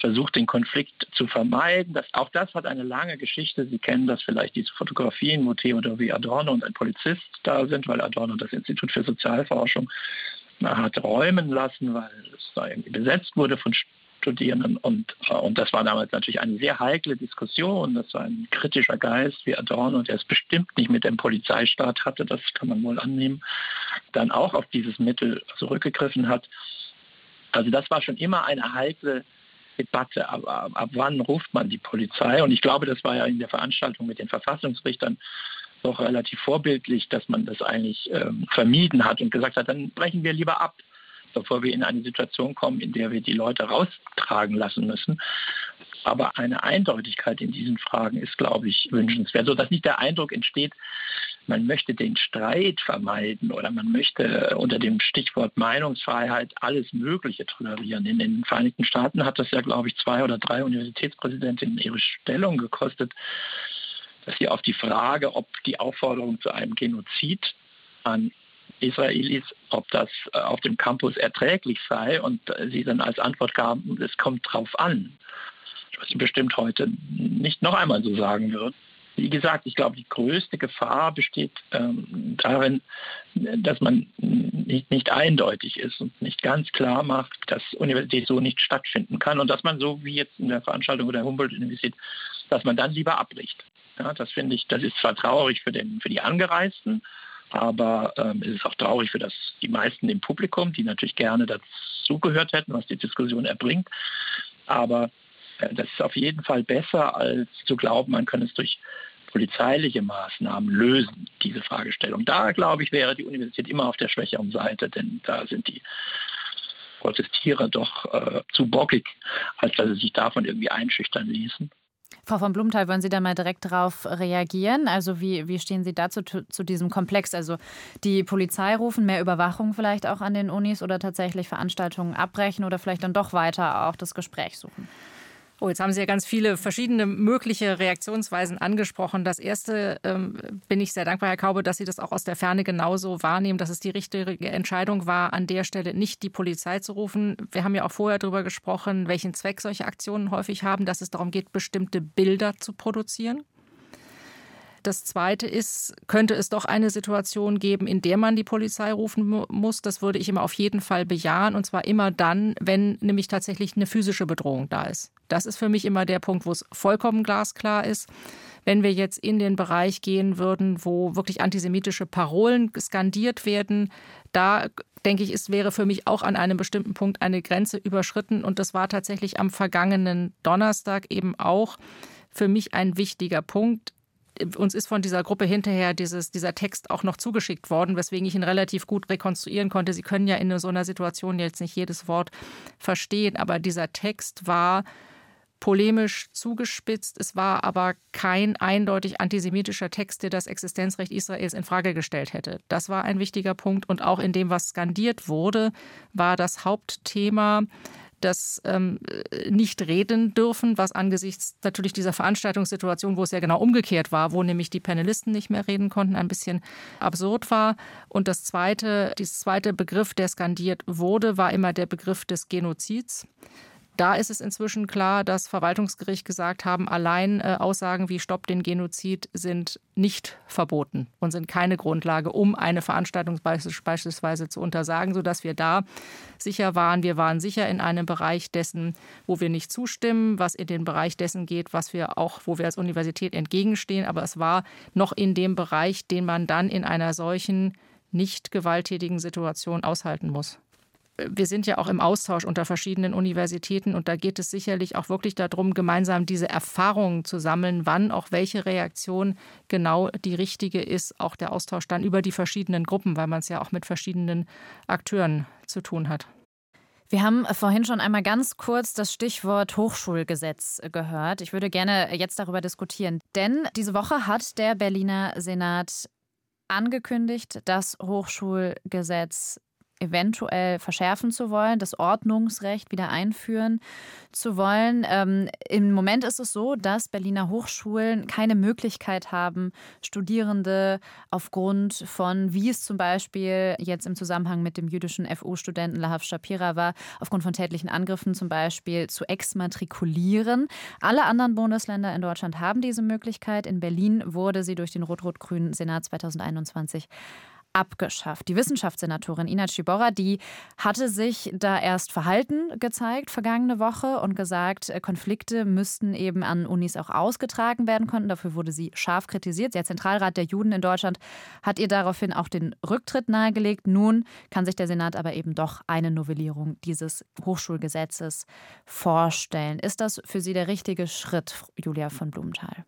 [SPEAKER 3] versucht, den Konflikt zu vermeiden. Das, auch das hat eine lange Geschichte. Sie kennen das vielleicht, diese Fotografien, wo Theodor wie Adorno und ein Polizist da sind, weil Adorno das Institut für Sozialforschung hat räumen lassen, weil es da irgendwie besetzt wurde von Studierenden. Und, äh, und das war damals natürlich eine sehr heikle Diskussion. Das war ein kritischer Geist wie Adorno, der es bestimmt nicht mit dem Polizeistaat hatte, das kann man wohl annehmen, dann auch auf dieses Mittel zurückgegriffen hat. Also das war schon immer eine heikle Debatte. Aber ab, ab wann ruft man die Polizei? Und ich glaube, das war ja in der Veranstaltung mit den Verfassungsrichtern doch relativ vorbildlich, dass man das eigentlich ähm, vermieden hat und gesagt hat, dann brechen wir lieber ab, bevor wir in eine Situation kommen, in der wir die Leute raustragen lassen müssen. Aber eine Eindeutigkeit in diesen Fragen ist, glaube ich, wünschenswert, sodass nicht der Eindruck entsteht, man möchte den Streit vermeiden oder man möchte unter dem Stichwort Meinungsfreiheit alles Mögliche tolerieren. In den Vereinigten Staaten hat das ja, glaube ich, zwei oder drei Universitätspräsidentinnen ihre Stellung gekostet, dass sie auf die Frage, ob die Aufforderung zu einem Genozid an Israelis, ob das äh, auf dem Campus erträglich sei und äh, sie dann als Antwort gaben, es kommt drauf an. Was sie bestimmt heute nicht noch einmal so sagen wird. Wie gesagt, ich glaube, die größte Gefahr besteht ähm, darin, dass man nicht, nicht eindeutig ist und nicht ganz klar macht, dass Universität so nicht stattfinden kann und dass man so wie jetzt in der Veranstaltung der Humboldt-Universität, dass man dann lieber abbricht. Ja, das finde ich, das ist zwar traurig für, den, für die Angereisten, aber ähm, es ist auch traurig für das, die meisten im Publikum, die natürlich gerne dazugehört hätten, was die Diskussion erbringt. Aber äh, das ist auf jeden Fall besser, als zu glauben, man kann es durch polizeiliche Maßnahmen lösen, diese Fragestellung. Da, glaube ich, wäre die Universität immer auf der schwächeren Seite, denn da sind die Protestierer doch äh, zu bockig, als dass sie sich davon irgendwie einschüchtern ließen.
[SPEAKER 5] Frau von Blumenthal, wollen Sie da mal direkt darauf reagieren? Also wie, wie stehen Sie dazu zu diesem Komplex? Also die Polizei rufen, mehr Überwachung vielleicht auch an den Unis oder tatsächlich Veranstaltungen abbrechen oder vielleicht dann doch weiter auch das Gespräch suchen?
[SPEAKER 4] Oh, jetzt haben Sie ja ganz viele verschiedene mögliche Reaktionsweisen angesprochen. Das erste ähm, bin ich sehr dankbar, Herr Kaube, dass Sie das auch aus der Ferne genauso wahrnehmen, dass es die richtige Entscheidung war, an der Stelle nicht die Polizei zu rufen. Wir haben ja auch vorher darüber gesprochen, welchen Zweck solche Aktionen häufig haben, dass es darum geht, bestimmte Bilder zu produzieren. Das Zweite ist, könnte es doch eine Situation geben, in der man die Polizei rufen muss. Das würde ich immer auf jeden Fall bejahen. Und zwar immer dann, wenn nämlich tatsächlich eine physische Bedrohung da ist. Das ist für mich immer der Punkt, wo es vollkommen glasklar ist. Wenn wir jetzt in den Bereich gehen würden, wo wirklich antisemitische Parolen skandiert werden, da denke ich, es wäre für mich auch an einem bestimmten Punkt eine Grenze überschritten. Und das war tatsächlich am vergangenen Donnerstag eben auch für mich ein wichtiger Punkt uns ist von dieser Gruppe hinterher dieses, dieser Text auch noch zugeschickt worden, weswegen ich ihn relativ gut rekonstruieren konnte. Sie können ja in so einer Situation jetzt nicht jedes Wort verstehen, aber dieser Text war polemisch zugespitzt. Es war aber kein eindeutig antisemitischer Text, der das Existenzrecht Israels in Frage gestellt hätte. Das war ein wichtiger Punkt. Und auch in dem, was skandiert wurde, war das Hauptthema das ähm, nicht reden dürfen, was angesichts natürlich dieser Veranstaltungssituation, wo es ja genau umgekehrt war, wo nämlich die Panelisten nicht mehr reden konnten, ein bisschen absurd war. Und das zweite, dieses zweite Begriff, der skandiert wurde, war immer der Begriff des Genozids. Da ist es inzwischen klar, dass Verwaltungsgericht gesagt haben, allein äh, Aussagen wie Stopp den Genozid sind nicht verboten und sind keine Grundlage, um eine Veranstaltung beispielsweise zu untersagen, sodass wir da sicher waren. Wir waren sicher in einem Bereich dessen, wo wir nicht zustimmen, was in den Bereich dessen geht, was wir auch, wo wir als Universität entgegenstehen. Aber es war noch in dem Bereich, den man dann in einer solchen nicht gewalttätigen Situation aushalten muss wir sind ja auch im Austausch unter verschiedenen Universitäten und da geht es sicherlich auch wirklich darum, gemeinsam diese Erfahrungen zu sammeln, wann auch welche Reaktion genau die richtige ist, auch der Austausch dann über die verschiedenen Gruppen, weil man es ja auch mit verschiedenen Akteuren zu tun hat.
[SPEAKER 5] Wir haben vorhin schon einmal ganz kurz das Stichwort Hochschulgesetz gehört. Ich würde gerne jetzt darüber diskutieren, denn diese Woche hat der Berliner Senat angekündigt, das Hochschulgesetz eventuell verschärfen zu wollen, das Ordnungsrecht wieder einführen zu wollen. Ähm, Im Moment ist es so, dass Berliner Hochschulen keine Möglichkeit haben, Studierende aufgrund von, wie es zum Beispiel jetzt im Zusammenhang mit dem jüdischen FU-Studenten Lahav Shapira war, aufgrund von tätlichen Angriffen zum Beispiel zu exmatrikulieren. Alle anderen Bundesländer in Deutschland haben diese Möglichkeit. In Berlin wurde sie durch den rot-rot-grünen Senat 2021 abgeschafft. Die Wissenschaftssenatorin Ina Ciborra, die hatte sich da erst Verhalten gezeigt vergangene Woche und gesagt, äh, Konflikte müssten eben an Unis auch ausgetragen werden können. Dafür wurde sie scharf kritisiert. Der Zentralrat der Juden in Deutschland hat ihr daraufhin auch den Rücktritt nahegelegt. Nun kann sich der Senat aber eben doch eine Novellierung dieses Hochschulgesetzes vorstellen. Ist das für Sie der richtige Schritt, Julia von Blumenthal?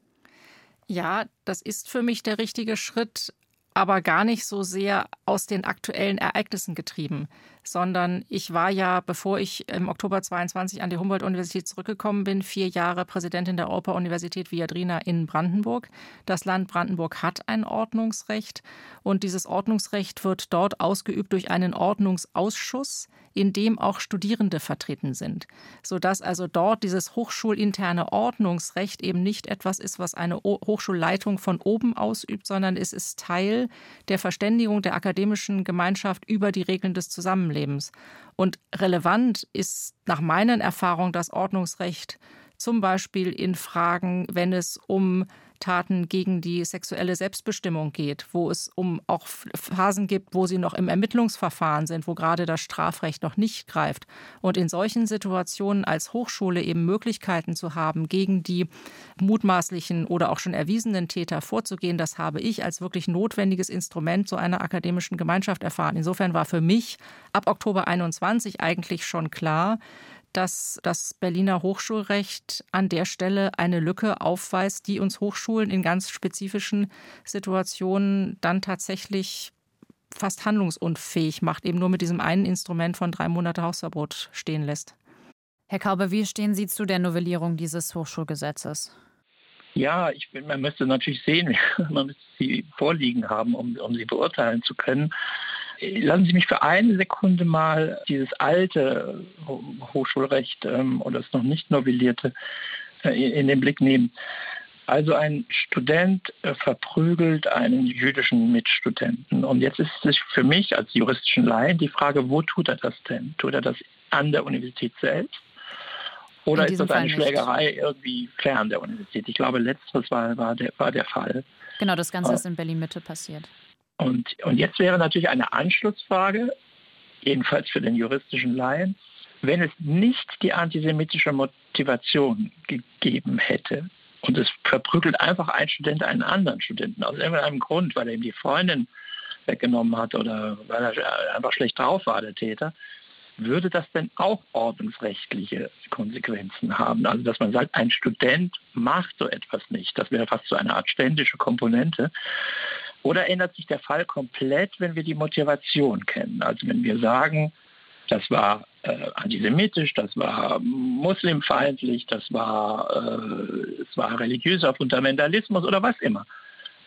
[SPEAKER 4] Ja, das ist für mich der richtige Schritt aber gar nicht so sehr aus den aktuellen Ereignissen getrieben, sondern ich war ja, bevor ich im Oktober 22 an die Humboldt-Universität zurückgekommen bin, vier Jahre Präsidentin der Europa-Universität Viadrina in Brandenburg. Das Land Brandenburg hat ein Ordnungsrecht und dieses Ordnungsrecht wird dort ausgeübt durch einen Ordnungsausschuss, in dem auch Studierende vertreten sind, sodass also dort dieses hochschulinterne Ordnungsrecht eben nicht etwas ist, was eine Hochschulleitung von oben ausübt, sondern es ist Teil der Verständigung der akademischen Gemeinschaft über die Regeln des Zusammenlebens. Und relevant ist nach meinen Erfahrungen das Ordnungsrecht zum Beispiel in Fragen, wenn es um Taten gegen die sexuelle Selbstbestimmung geht, wo es um auch Phasen gibt, wo sie noch im Ermittlungsverfahren sind, wo gerade das Strafrecht noch nicht greift. Und in solchen Situationen als Hochschule eben Möglichkeiten zu haben, gegen die mutmaßlichen oder auch schon erwiesenen Täter vorzugehen, das habe ich als wirklich notwendiges Instrument zu einer akademischen Gemeinschaft erfahren. Insofern war für mich ab Oktober 21 eigentlich schon klar, dass das Berliner Hochschulrecht an der Stelle eine Lücke aufweist, die uns Hochschulen in ganz spezifischen Situationen dann tatsächlich fast handlungsunfähig macht, eben nur mit diesem einen Instrument von drei Monate Hausverbot stehen lässt.
[SPEAKER 5] Herr Kaube, wie stehen Sie zu der Novellierung dieses Hochschulgesetzes?
[SPEAKER 3] Ja, ich bin, man müsste natürlich sehen, man müsste sie vorliegen haben, um, um sie beurteilen zu können. Lassen Sie mich für eine Sekunde mal dieses alte Hochschulrecht ähm, oder das noch nicht novellierte äh, in den Blick nehmen. Also ein Student äh, verprügelt einen jüdischen Mitstudenten. Und jetzt ist es für mich als juristischen Laien die Frage, wo tut er das denn? Tut er das an der Universität selbst? Oder ist das eine Schlägerei irgendwie fern der Universität? Ich glaube, letzteres war, war, der, war der Fall.
[SPEAKER 5] Genau, das Ganze ist in Berlin-Mitte passiert.
[SPEAKER 3] Und, und jetzt wäre natürlich eine Anschlussfrage, jedenfalls für den juristischen Laien, wenn es nicht die antisemitische Motivation gegeben hätte und es verprügelt einfach ein Student einen anderen Studenten aus irgendeinem Grund, weil er ihm die Freundin weggenommen hat oder weil er einfach schlecht drauf war, der Täter, würde das denn auch ordnungsrechtliche Konsequenzen haben? Also dass man sagt, ein Student macht so etwas nicht. Das wäre fast so eine Art ständische Komponente. Oder ändert sich der Fall komplett, wenn wir die Motivation kennen? Also wenn wir sagen, das war äh, antisemitisch, das war muslimfeindlich, das war, äh, es war religiöser Fundamentalismus oder was immer.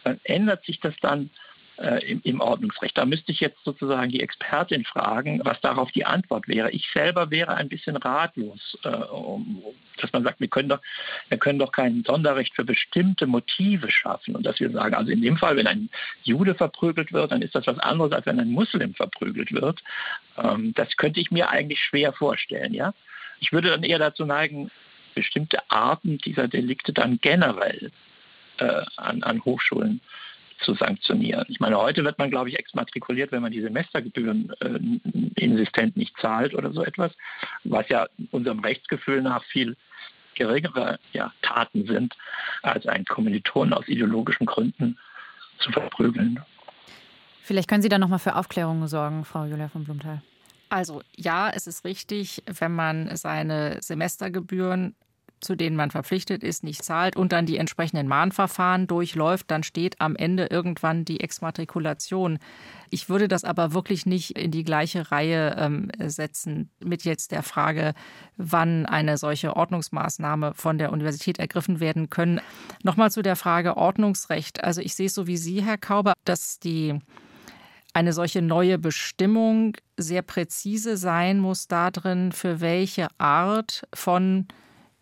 [SPEAKER 3] Dann ändert sich das dann äh, im, im, Ordnungsrecht. Da müsste ich jetzt sozusagen die Expertin fragen, was darauf die Antwort wäre. Ich selber wäre ein bisschen ratlos, äh, um, dass man sagt, wir können, doch, wir können doch kein Sonderrecht für bestimmte Motive schaffen. Und dass wir sagen, also in dem Fall, wenn ein Jude verprügelt wird, dann ist das was anderes, als wenn ein Muslim verprügelt wird. Ähm, das könnte ich mir eigentlich schwer vorstellen. Ja? Ich würde dann eher dazu neigen, bestimmte Arten dieser Delikte dann generell äh, an, an Hochschulen zu sanktionieren. Ich meine, heute wird man, glaube ich, exmatrikuliert, wenn man die Semestergebühren äh, insistent nicht zahlt oder so etwas, was ja unserem Rechtsgefühl nach viel geringere ja, Taten sind, als einen Kommiliton aus ideologischen Gründen zu verprügeln.
[SPEAKER 5] Vielleicht können Sie da nochmal für Aufklärung sorgen, Frau Julia von Blumthal.
[SPEAKER 4] Also ja, es ist richtig, wenn man seine Semestergebühren zu denen man verpflichtet ist, nicht zahlt und dann die entsprechenden Mahnverfahren durchläuft, dann steht am Ende irgendwann die Exmatrikulation. Ich würde das aber wirklich nicht in die gleiche Reihe ähm, setzen mit jetzt der Frage, wann eine solche Ordnungsmaßnahme von der Universität ergriffen werden können. Nochmal zu der Frage Ordnungsrecht. Also ich sehe es so wie Sie, Herr Kauber, dass die eine solche neue Bestimmung sehr präzise sein muss darin, für welche Art von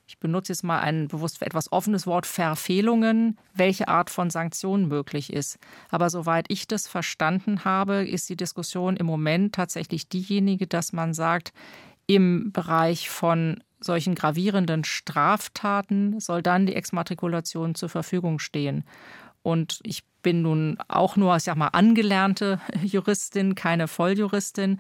[SPEAKER 4] ich benutze jetzt mal ein bewusst etwas offenes Wort, Verfehlungen, welche Art von Sanktionen möglich ist. Aber soweit ich das verstanden habe, ist die Diskussion im Moment tatsächlich diejenige, dass man sagt, im Bereich von solchen gravierenden Straftaten soll dann die Exmatrikulation zur Verfügung stehen. Und ich bin nun auch nur, ich sag mal, angelernte Juristin, keine Volljuristin.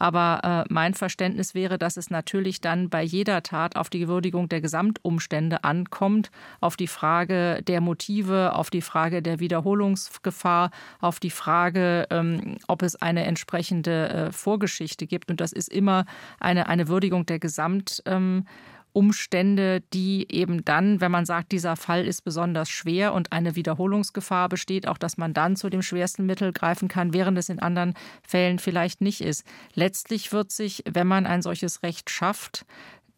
[SPEAKER 4] Aber äh, mein Verständnis wäre, dass es natürlich dann bei jeder Tat auf die Würdigung der Gesamtumstände ankommt, auf die Frage der Motive, auf die Frage der Wiederholungsgefahr, auf die Frage, ähm, ob es eine entsprechende äh, Vorgeschichte gibt. Und das ist immer eine, eine Würdigung der Gesamt. Ähm, Umstände, die eben dann, wenn man sagt, dieser Fall ist besonders schwer und eine Wiederholungsgefahr besteht, auch dass man dann zu dem schwersten Mittel greifen kann, während es in anderen Fällen vielleicht nicht ist. Letztlich wird sich, wenn man ein solches Recht schafft,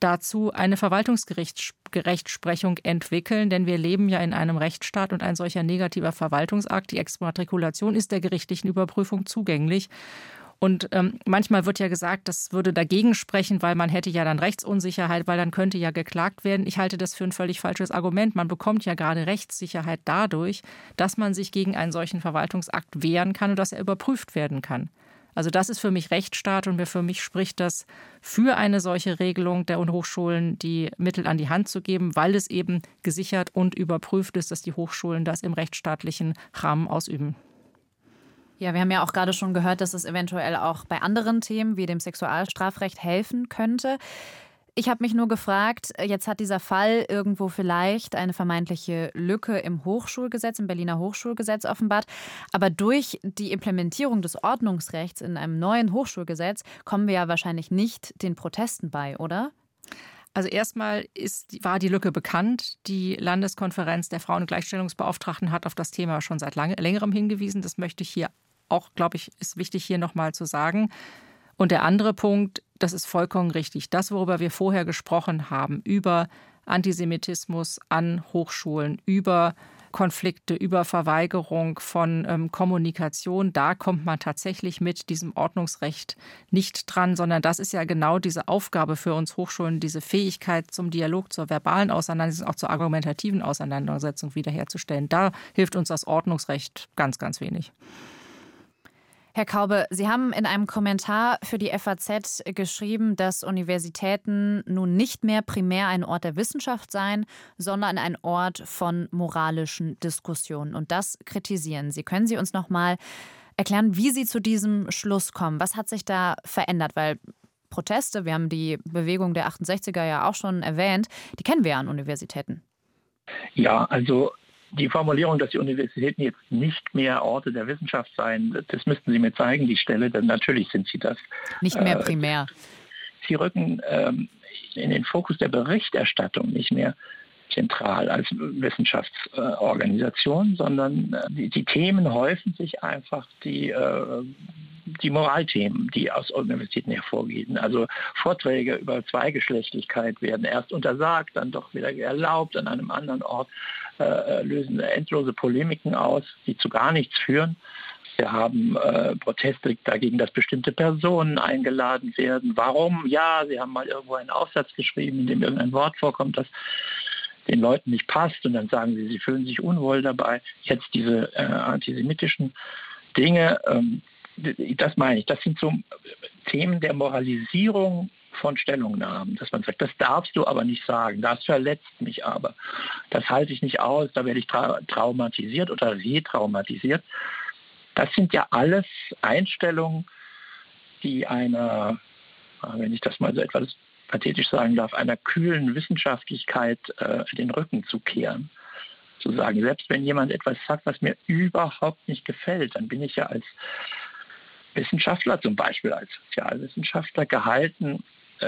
[SPEAKER 4] dazu eine Verwaltungsgerechtsprechung entwickeln, denn wir leben ja in einem Rechtsstaat und ein solcher negativer Verwaltungsakt, die Exmatrikulation, ist der gerichtlichen Überprüfung zugänglich. Und ähm, manchmal wird ja gesagt, das würde dagegen sprechen, weil man hätte ja dann Rechtsunsicherheit, weil dann könnte ja geklagt werden. Ich halte das für ein völlig falsches Argument. Man bekommt ja gerade Rechtssicherheit dadurch, dass man sich gegen einen solchen Verwaltungsakt wehren kann und dass er überprüft werden kann. Also das ist für mich Rechtsstaat und für mich spricht das für eine solche Regelung der Hochschulen, die Mittel an die Hand zu geben, weil es eben gesichert und überprüft ist, dass die Hochschulen das im rechtsstaatlichen Rahmen ausüben.
[SPEAKER 5] Ja, wir haben ja auch gerade schon gehört, dass es eventuell auch bei anderen Themen wie dem Sexualstrafrecht helfen könnte. Ich habe mich nur gefragt, jetzt hat dieser Fall irgendwo vielleicht eine vermeintliche Lücke im Hochschulgesetz, im Berliner Hochschulgesetz offenbart. Aber durch die Implementierung des Ordnungsrechts in einem neuen Hochschulgesetz kommen wir ja wahrscheinlich nicht den Protesten bei, oder?
[SPEAKER 4] Also erstmal ist, war die Lücke bekannt. Die Landeskonferenz der Frauen- und Gleichstellungsbeauftragten hat auf das Thema schon seit lange, längerem hingewiesen. Das möchte ich hier auch, glaube ich, ist wichtig hier nochmal zu sagen. Und der andere Punkt, das ist vollkommen richtig. Das, worüber wir vorher gesprochen haben, über Antisemitismus an Hochschulen, über Konflikte, über Verweigerung von ähm, Kommunikation. Da kommt man tatsächlich mit diesem Ordnungsrecht nicht dran, sondern das ist ja genau diese Aufgabe für uns Hochschulen, diese Fähigkeit zum Dialog, zur verbalen Auseinandersetzung, auch zur argumentativen Auseinandersetzung wiederherzustellen. Da hilft uns das Ordnungsrecht ganz, ganz wenig.
[SPEAKER 5] Herr Kaube, Sie haben in einem Kommentar für die FAZ geschrieben, dass Universitäten nun nicht mehr primär ein Ort der Wissenschaft seien, sondern ein Ort von moralischen Diskussionen. Und das kritisieren Sie. Können Sie uns noch mal erklären, wie Sie zu diesem Schluss kommen? Was hat sich da verändert? Weil Proteste, wir haben die Bewegung der 68er ja auch schon erwähnt, die kennen wir ja an Universitäten.
[SPEAKER 3] Ja, also die Formulierung, dass die Universitäten jetzt nicht mehr Orte der Wissenschaft seien, das müssten Sie mir zeigen, die Stelle, denn natürlich sind sie das.
[SPEAKER 5] Nicht mehr äh, primär.
[SPEAKER 3] Sie rücken ähm, in den Fokus der Berichterstattung nicht mehr zentral als Wissenschaftsorganisation, sondern äh, die, die, Themen häufen sich einfach, die, äh, die Moralthemen, die aus Universitäten hervorgehen. Also Vorträge über Zweigeschlechtlichkeit werden erst untersagt, dann doch wieder erlaubt an einem anderen Ort. Äh, lösen endlose Polemiken aus, die zu gar nichts führen. Wir haben äh, Proteste dagegen, dass bestimmte Personen eingeladen werden. Warum? Ja, sie haben mal irgendwo einen Aufsatz geschrieben, in dem irgendein Wort vorkommt, das den Leuten nicht passt und dann sagen sie, sie fühlen sich unwohl dabei. Jetzt diese äh, antisemitischen Dinge, ähm, das meine ich, das sind so Themen der Moralisierung von Stellungnahmen, dass man sagt, das darfst du aber nicht sagen, das verletzt mich aber, das halte ich nicht aus, da werde ich tra traumatisiert oder retraumatisiert. Das sind ja alles Einstellungen, die einer, wenn ich das mal so etwas pathetisch sagen darf, einer kühlen Wissenschaftlichkeit äh, den Rücken zu kehren. Zu sagen, selbst wenn jemand etwas sagt, was mir überhaupt nicht gefällt, dann bin ich ja als Wissenschaftler, zum Beispiel als Sozialwissenschaftler, gehalten,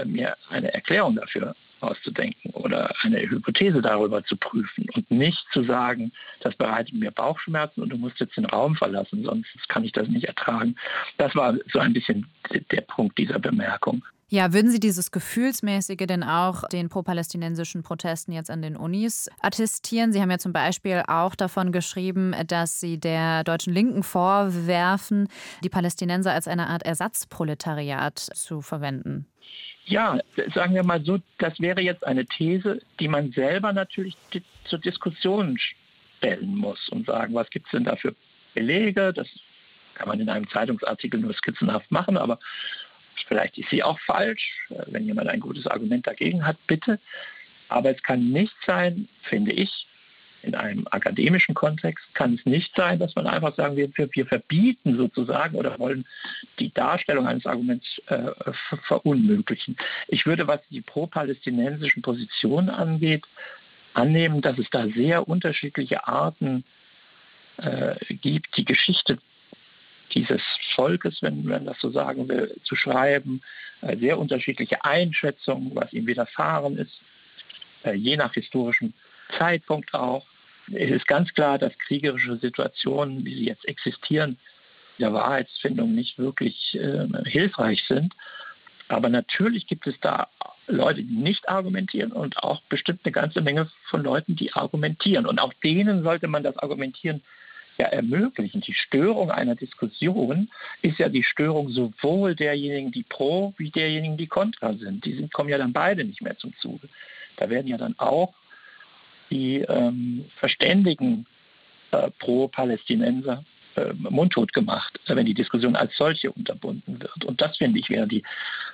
[SPEAKER 3] mir eine Erklärung dafür auszudenken oder eine Hypothese darüber zu prüfen und nicht zu sagen, das bereitet mir Bauchschmerzen und du musst jetzt den Raum verlassen, sonst kann ich das nicht ertragen. Das war so ein bisschen der Punkt dieser Bemerkung.
[SPEAKER 5] Ja, würden Sie dieses Gefühlsmäßige denn auch den pro-palästinensischen Protesten jetzt an den Unis attestieren? Sie haben ja zum Beispiel auch davon geschrieben, dass Sie der deutschen Linken vorwerfen, die Palästinenser als eine Art Ersatzproletariat zu verwenden.
[SPEAKER 3] Ja, sagen wir mal so, das wäre jetzt eine These, die man selber natürlich zur Diskussion stellen muss und sagen, was gibt es denn da für Belege? Das kann man in einem Zeitungsartikel nur skizzenhaft machen, aber vielleicht ist sie auch falsch. Wenn jemand ein gutes Argument dagegen hat, bitte. Aber es kann nicht sein, finde ich, in einem akademischen Kontext kann es nicht sein, dass man einfach sagen, wir, wir verbieten sozusagen oder wollen die Darstellung eines Arguments äh, verunmöglichen. Ich würde, was die pro-palästinensischen Positionen angeht, annehmen, dass es da sehr unterschiedliche Arten äh, gibt, die Geschichte dieses Volkes, wenn man das so sagen will, zu schreiben, äh, sehr unterschiedliche Einschätzungen, was ihm widerfahren ist, äh, je nach historischem Zeitpunkt auch. Es ist ganz klar, dass kriegerische Situationen, wie sie jetzt existieren, der Wahrheitsfindung nicht wirklich äh, hilfreich sind. Aber natürlich gibt es da Leute, die nicht argumentieren und auch bestimmt eine ganze Menge von Leuten, die argumentieren. Und auch denen sollte man das Argumentieren ja ermöglichen. Die Störung einer Diskussion ist ja die Störung sowohl derjenigen, die pro, wie derjenigen, die kontra sind. Die sind, kommen ja dann beide nicht mehr zum Zuge. Da werden ja dann auch die ähm, verständigen äh, Pro-Palästinenser äh, mundtot gemacht, wenn die Diskussion als solche unterbunden wird. Und das, finde ich, wäre die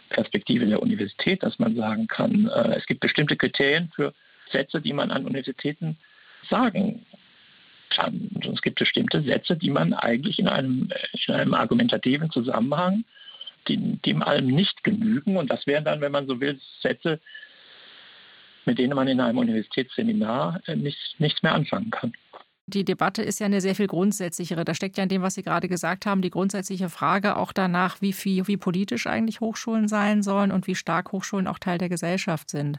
[SPEAKER 3] Perspektive der Universität, dass man sagen kann, äh, es gibt bestimmte Kriterien für Sätze, die man an Universitäten sagen kann. Und es gibt bestimmte Sätze, die man eigentlich in einem, in einem argumentativen Zusammenhang, die, dem allem nicht genügen. Und das wären dann, wenn man so will, Sätze, mit denen man in einem Universitätsseminar äh, nicht, nichts mehr anfangen kann.
[SPEAKER 4] Die Debatte ist ja eine sehr viel grundsätzlichere. Da steckt ja in dem, was Sie gerade gesagt haben, die grundsätzliche Frage auch danach, wie, viel, wie politisch eigentlich Hochschulen sein sollen und wie stark Hochschulen auch Teil der Gesellschaft sind.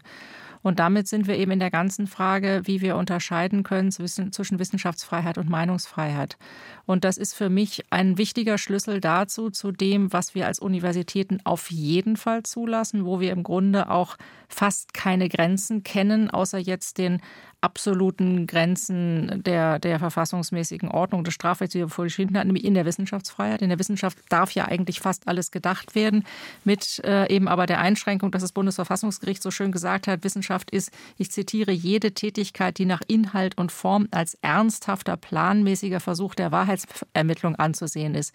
[SPEAKER 4] Und damit sind wir eben in der ganzen Frage, wie wir unterscheiden können zwischen Wissenschaftsfreiheit und Meinungsfreiheit. Und das ist für mich ein wichtiger Schlüssel dazu, zu dem, was wir als Universitäten auf jeden Fall zulassen, wo wir im Grunde auch fast keine Grenzen kennen, außer jetzt den absoluten Grenzen der, der verfassungsmäßigen Ordnung des Strafrechts, die wir vorhin geschrieben hatten, nämlich in der Wissenschaftsfreiheit. In der Wissenschaft darf ja eigentlich fast alles gedacht werden, mit äh, eben aber der Einschränkung, dass das Bundesverfassungsgericht so schön gesagt hat, Wissenschaft ist, ich zitiere, jede Tätigkeit, die nach Inhalt und Form als ernsthafter, planmäßiger Versuch der Wahrheitsermittlung anzusehen ist.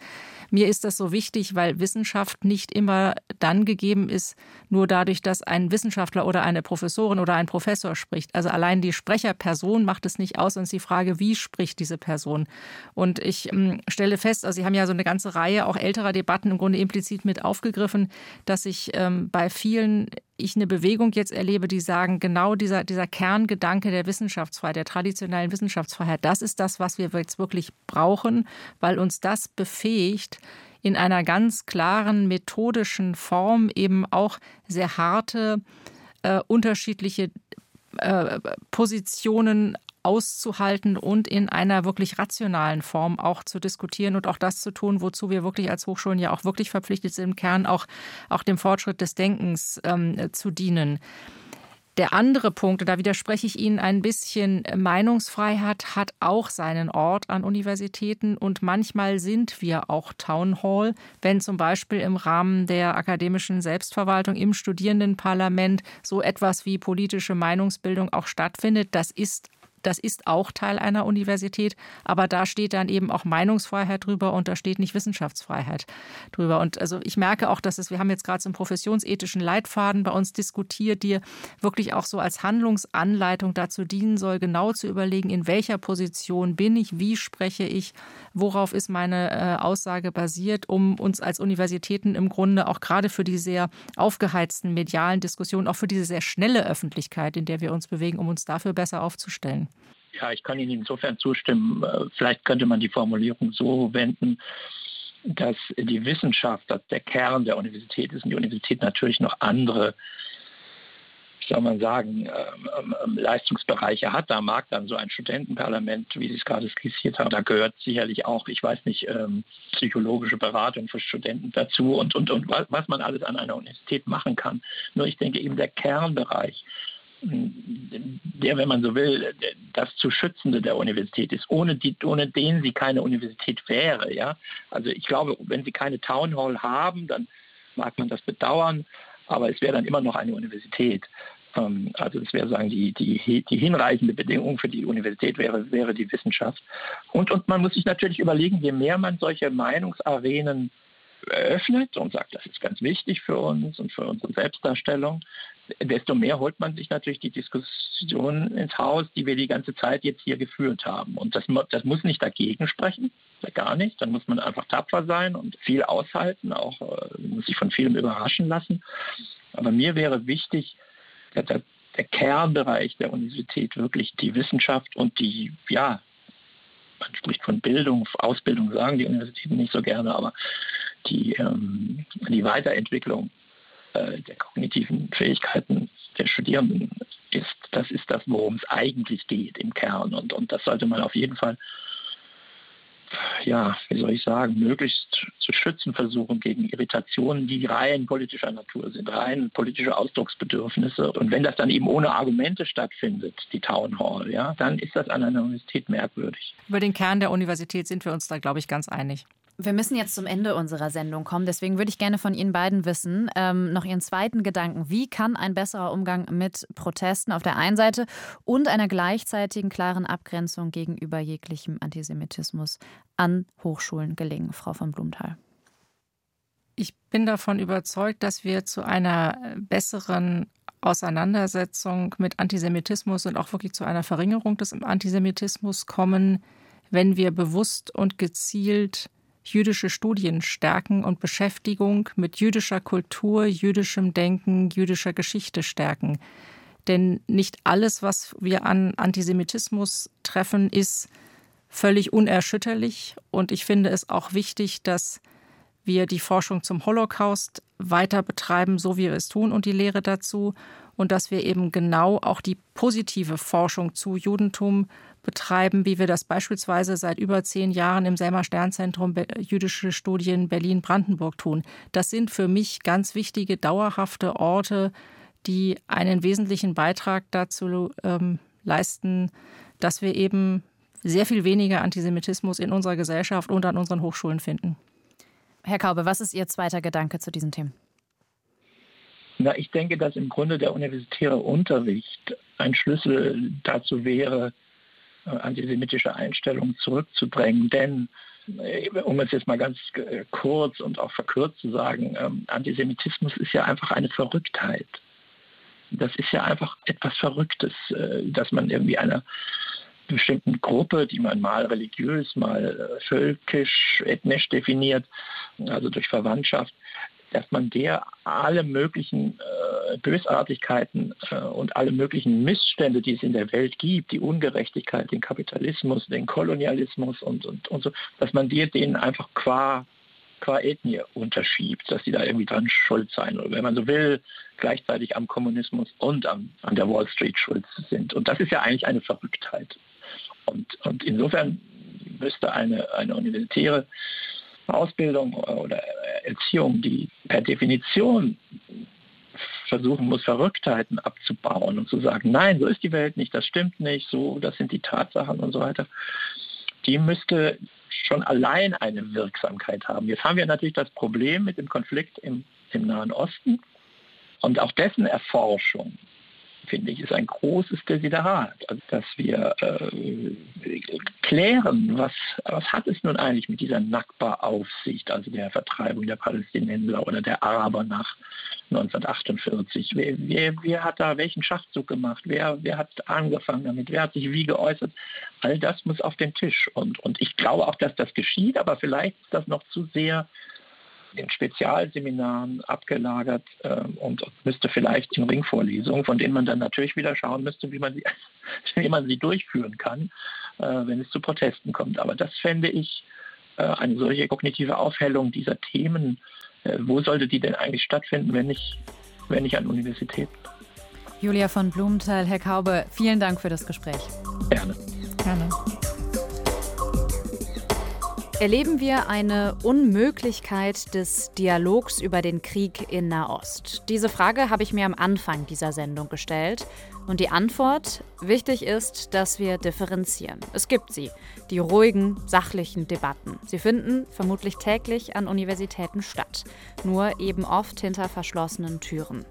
[SPEAKER 4] Mir ist das so wichtig, weil Wissenschaft nicht immer dann gegeben ist, nur dadurch, dass ein Wissenschaftler oder eine Professorin oder ein Professor spricht. Also allein die Sprecherperson macht es nicht aus und die Frage, wie spricht diese Person? Und ich ähm, stelle fest, also Sie haben ja so eine ganze Reihe auch älterer Debatten im Grunde implizit mit aufgegriffen, dass ich ähm, bei vielen ich eine Bewegung jetzt erlebe, die sagen, genau dieser, dieser Kerngedanke der Wissenschaftsfreiheit, der traditionellen Wissenschaftsfreiheit, das ist das, was wir jetzt wirklich brauchen, weil uns das befähigt, in einer ganz klaren methodischen Form eben auch sehr harte, äh, unterschiedliche äh, Positionen auszuhalten und in einer wirklich rationalen Form auch zu diskutieren und auch das zu tun, wozu wir wirklich als Hochschulen ja auch wirklich verpflichtet sind, im Kern auch, auch dem Fortschritt des Denkens ähm, zu dienen. Der andere Punkt, da widerspreche ich Ihnen ein bisschen, Meinungsfreiheit hat auch seinen Ort an Universitäten und manchmal sind wir auch Town Hall, wenn zum Beispiel im Rahmen der akademischen Selbstverwaltung im Studierendenparlament so etwas wie politische Meinungsbildung auch stattfindet. Das ist das ist auch Teil einer Universität, aber da steht dann eben auch Meinungsfreiheit drüber und da steht nicht Wissenschaftsfreiheit drüber. Und also ich merke auch, dass es, wir haben jetzt gerade so einen professionsethischen Leitfaden bei uns diskutiert, die wirklich auch so als Handlungsanleitung dazu dienen soll, genau zu überlegen, in welcher Position bin ich, wie spreche ich, worauf ist meine äh, Aussage basiert, um uns als Universitäten im Grunde auch gerade für die sehr aufgeheizten medialen Diskussionen, auch für diese sehr schnelle Öffentlichkeit, in der wir uns bewegen, um uns dafür besser aufzustellen.
[SPEAKER 3] Ja, ich kann Ihnen insofern zustimmen. Äh, vielleicht könnte man die Formulierung so wenden, dass die Wissenschaft dass der Kern der Universität ist und die Universität natürlich noch andere soll man sagen, ähm, ähm, Leistungsbereiche hat. Da mag dann so ein Studentenparlament, wie Sie es gerade skizziert haben, da gehört sicherlich auch, ich weiß nicht, ähm, psychologische Beratung für Studenten dazu und, und, und was man alles an einer Universität machen kann. Nur ich denke eben der Kernbereich, der, wenn man so will, das zu Schützende der Universität ist, ohne, die, ohne den sie keine Universität wäre. Ja? Also ich glaube, wenn sie keine Town Hall haben, dann mag man das bedauern, aber es wäre dann immer noch eine Universität. Ähm, also das wäre sagen die, die, die hinreichende Bedingung für die Universität wäre, wäre die Wissenschaft. Und, und man muss sich natürlich überlegen, je mehr man solche Meinungsarenen eröffnet und sagt, das ist ganz wichtig für uns und für unsere Selbstdarstellung, desto mehr holt man sich natürlich die Diskussion ins Haus, die wir die ganze Zeit jetzt hier geführt haben. Und das, das muss nicht dagegen sprechen, gar nicht. Dann muss man einfach tapfer sein und viel aushalten, auch äh, muss sich von vielem überraschen lassen. Aber mir wäre wichtig, dass der, der Kernbereich der Universität wirklich die Wissenschaft und die, ja, man spricht von Bildung, Ausbildung sagen die Universitäten nicht so gerne, aber die, ähm, die Weiterentwicklung äh, der kognitiven Fähigkeiten der Studierenden ist, das ist das, worum es eigentlich geht im Kern. Und, und das sollte man auf jeden Fall, ja, wie soll ich sagen, möglichst zu schützen versuchen gegen Irritationen, die rein politischer Natur sind, rein politische Ausdrucksbedürfnisse. Und wenn das dann eben ohne Argumente stattfindet, die Town Hall, ja, dann ist das an einer Universität merkwürdig.
[SPEAKER 4] Über den Kern der Universität sind wir uns da, glaube ich, ganz einig.
[SPEAKER 5] Wir müssen jetzt zum Ende unserer Sendung kommen. Deswegen würde ich gerne von Ihnen beiden wissen, ähm, noch Ihren zweiten Gedanken. Wie kann ein besserer Umgang mit Protesten auf der einen Seite und einer gleichzeitigen klaren Abgrenzung gegenüber jeglichem Antisemitismus an Hochschulen gelingen, Frau von Blumenthal?
[SPEAKER 4] Ich bin davon überzeugt, dass wir zu einer besseren Auseinandersetzung mit Antisemitismus und auch wirklich zu einer Verringerung des Antisemitismus kommen, wenn wir bewusst und gezielt jüdische Studien stärken und Beschäftigung mit jüdischer Kultur, jüdischem Denken, jüdischer Geschichte stärken. Denn nicht alles, was wir an Antisemitismus treffen, ist völlig unerschütterlich. Und ich finde es auch wichtig, dass wir die Forschung zum Holocaust weiter betreiben, so wie wir es tun und die Lehre dazu und dass wir eben genau auch die positive Forschung zu Judentum betreiben, wie wir das beispielsweise seit über zehn Jahren im Selma Sternzentrum Jüdische Studien Berlin-Brandenburg tun. Das sind für mich ganz wichtige, dauerhafte Orte, die einen wesentlichen Beitrag dazu ähm, leisten, dass wir eben sehr viel weniger Antisemitismus in unserer Gesellschaft und an unseren Hochschulen finden.
[SPEAKER 5] Herr Kaube, was ist Ihr zweiter Gedanke zu diesen Themen?
[SPEAKER 3] Na, ich denke, dass im Grunde der universitäre Unterricht ein Schlüssel dazu wäre, äh, antisemitische Einstellungen zurückzudrängen. Denn, äh, um es jetzt mal ganz äh, kurz und auch verkürzt zu sagen, ähm, Antisemitismus ist ja einfach eine Verrücktheit. Das ist ja einfach etwas Verrücktes, dass man irgendwie einer bestimmten Gruppe, die man mal religiös, mal völkisch, ethnisch definiert, also durch Verwandtschaft, dass man der alle möglichen äh, Bösartigkeiten äh, und alle möglichen Missstände, die es in der Welt gibt, die Ungerechtigkeit, den Kapitalismus, den Kolonialismus und, und, und so, dass man dir denen einfach qua, qua Ethnie unterschiebt, dass sie da irgendwie dran schuld sein oder wenn man so will, gleichzeitig am Kommunismus und am, an der Wall Street schuld sind. Und das ist ja eigentlich eine Verrücktheit. Und, und insofern müsste eine, eine universitäre Ausbildung oder Erziehung, die per Definition versuchen muss, Verrücktheiten abzubauen und zu sagen, nein, so ist die Welt nicht, das stimmt nicht, so, das sind die Tatsachen und so weiter, die müsste schon allein eine Wirksamkeit haben. Jetzt haben wir natürlich das Problem mit dem Konflikt im, im Nahen Osten und auch dessen Erforschung finde ich, ist ein großes Desiderat, also dass wir äh, klären, was, was hat es nun eigentlich mit dieser Nakba-Aufsicht, also der Vertreibung der Palästinenser oder der Araber nach 1948. Wer, wer, wer hat da welchen Schachzug gemacht? Wer, wer hat angefangen damit? Wer hat sich wie geäußert? All das muss auf den Tisch. Und, und ich glaube auch, dass das geschieht, aber vielleicht ist das noch zu sehr in Spezialseminaren abgelagert äh, und müsste vielleicht in Ringvorlesungen, von denen man dann natürlich wieder schauen müsste, wie man sie, wie man sie durchführen kann, äh, wenn es zu Protesten kommt. Aber das fände ich äh, eine solche kognitive Aufhellung dieser Themen. Äh, wo sollte die denn eigentlich stattfinden, wenn nicht, wenn nicht an Universitäten?
[SPEAKER 5] Julia von Blumenthal, Herr Kaube, vielen Dank für das Gespräch.
[SPEAKER 3] Gerne.
[SPEAKER 5] Gerne. Erleben wir eine Unmöglichkeit des Dialogs über den Krieg in Nahost? Diese Frage habe ich mir am Anfang dieser Sendung gestellt. Und die Antwort, wichtig ist, dass wir differenzieren. Es gibt sie, die ruhigen, sachlichen Debatten. Sie finden vermutlich täglich an Universitäten statt, nur eben oft hinter verschlossenen Türen.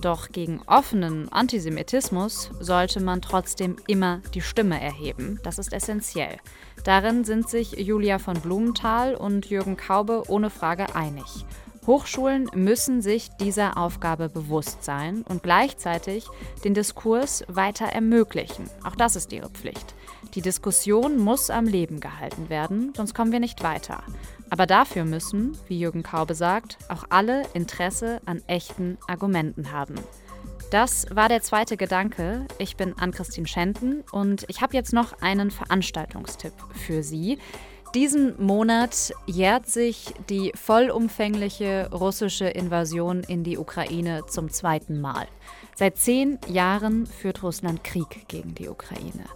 [SPEAKER 5] Doch gegen offenen Antisemitismus sollte man trotzdem immer die Stimme erheben. Das ist essentiell. Darin sind sich Julia von Blumenthal und Jürgen Kaube ohne Frage einig. Hochschulen müssen sich dieser Aufgabe bewusst sein und gleichzeitig den Diskurs weiter ermöglichen. Auch das ist ihre Pflicht. Die Diskussion muss am Leben gehalten werden, sonst kommen wir nicht weiter. Aber dafür müssen, wie Jürgen Kaube sagt, auch alle Interesse an echten Argumenten haben. Das war der zweite Gedanke. Ich bin Ann-Christine Schenten und ich habe jetzt noch einen Veranstaltungstipp für Sie. Diesen Monat jährt sich die vollumfängliche russische Invasion in die Ukraine zum zweiten Mal. Seit zehn Jahren führt Russland Krieg gegen die Ukraine.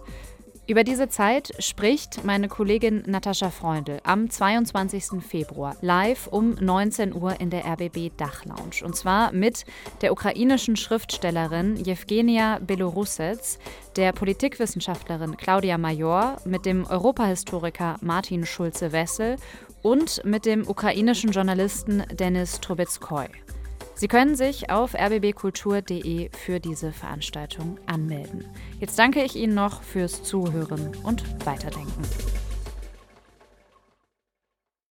[SPEAKER 5] Über diese Zeit spricht meine Kollegin Natascha Freundl am 22. Februar live um 19 Uhr in der RBB Dachlounge. Und zwar mit der ukrainischen Schriftstellerin Jewgenia Belorussets, der Politikwissenschaftlerin Claudia Major, mit dem Europahistoriker Martin Schulze-Wessel und mit dem ukrainischen Journalisten Denis Trubetskoy. Sie können sich auf rbbkultur.de für diese Veranstaltung anmelden. Jetzt danke ich Ihnen noch fürs Zuhören und Weiterdenken.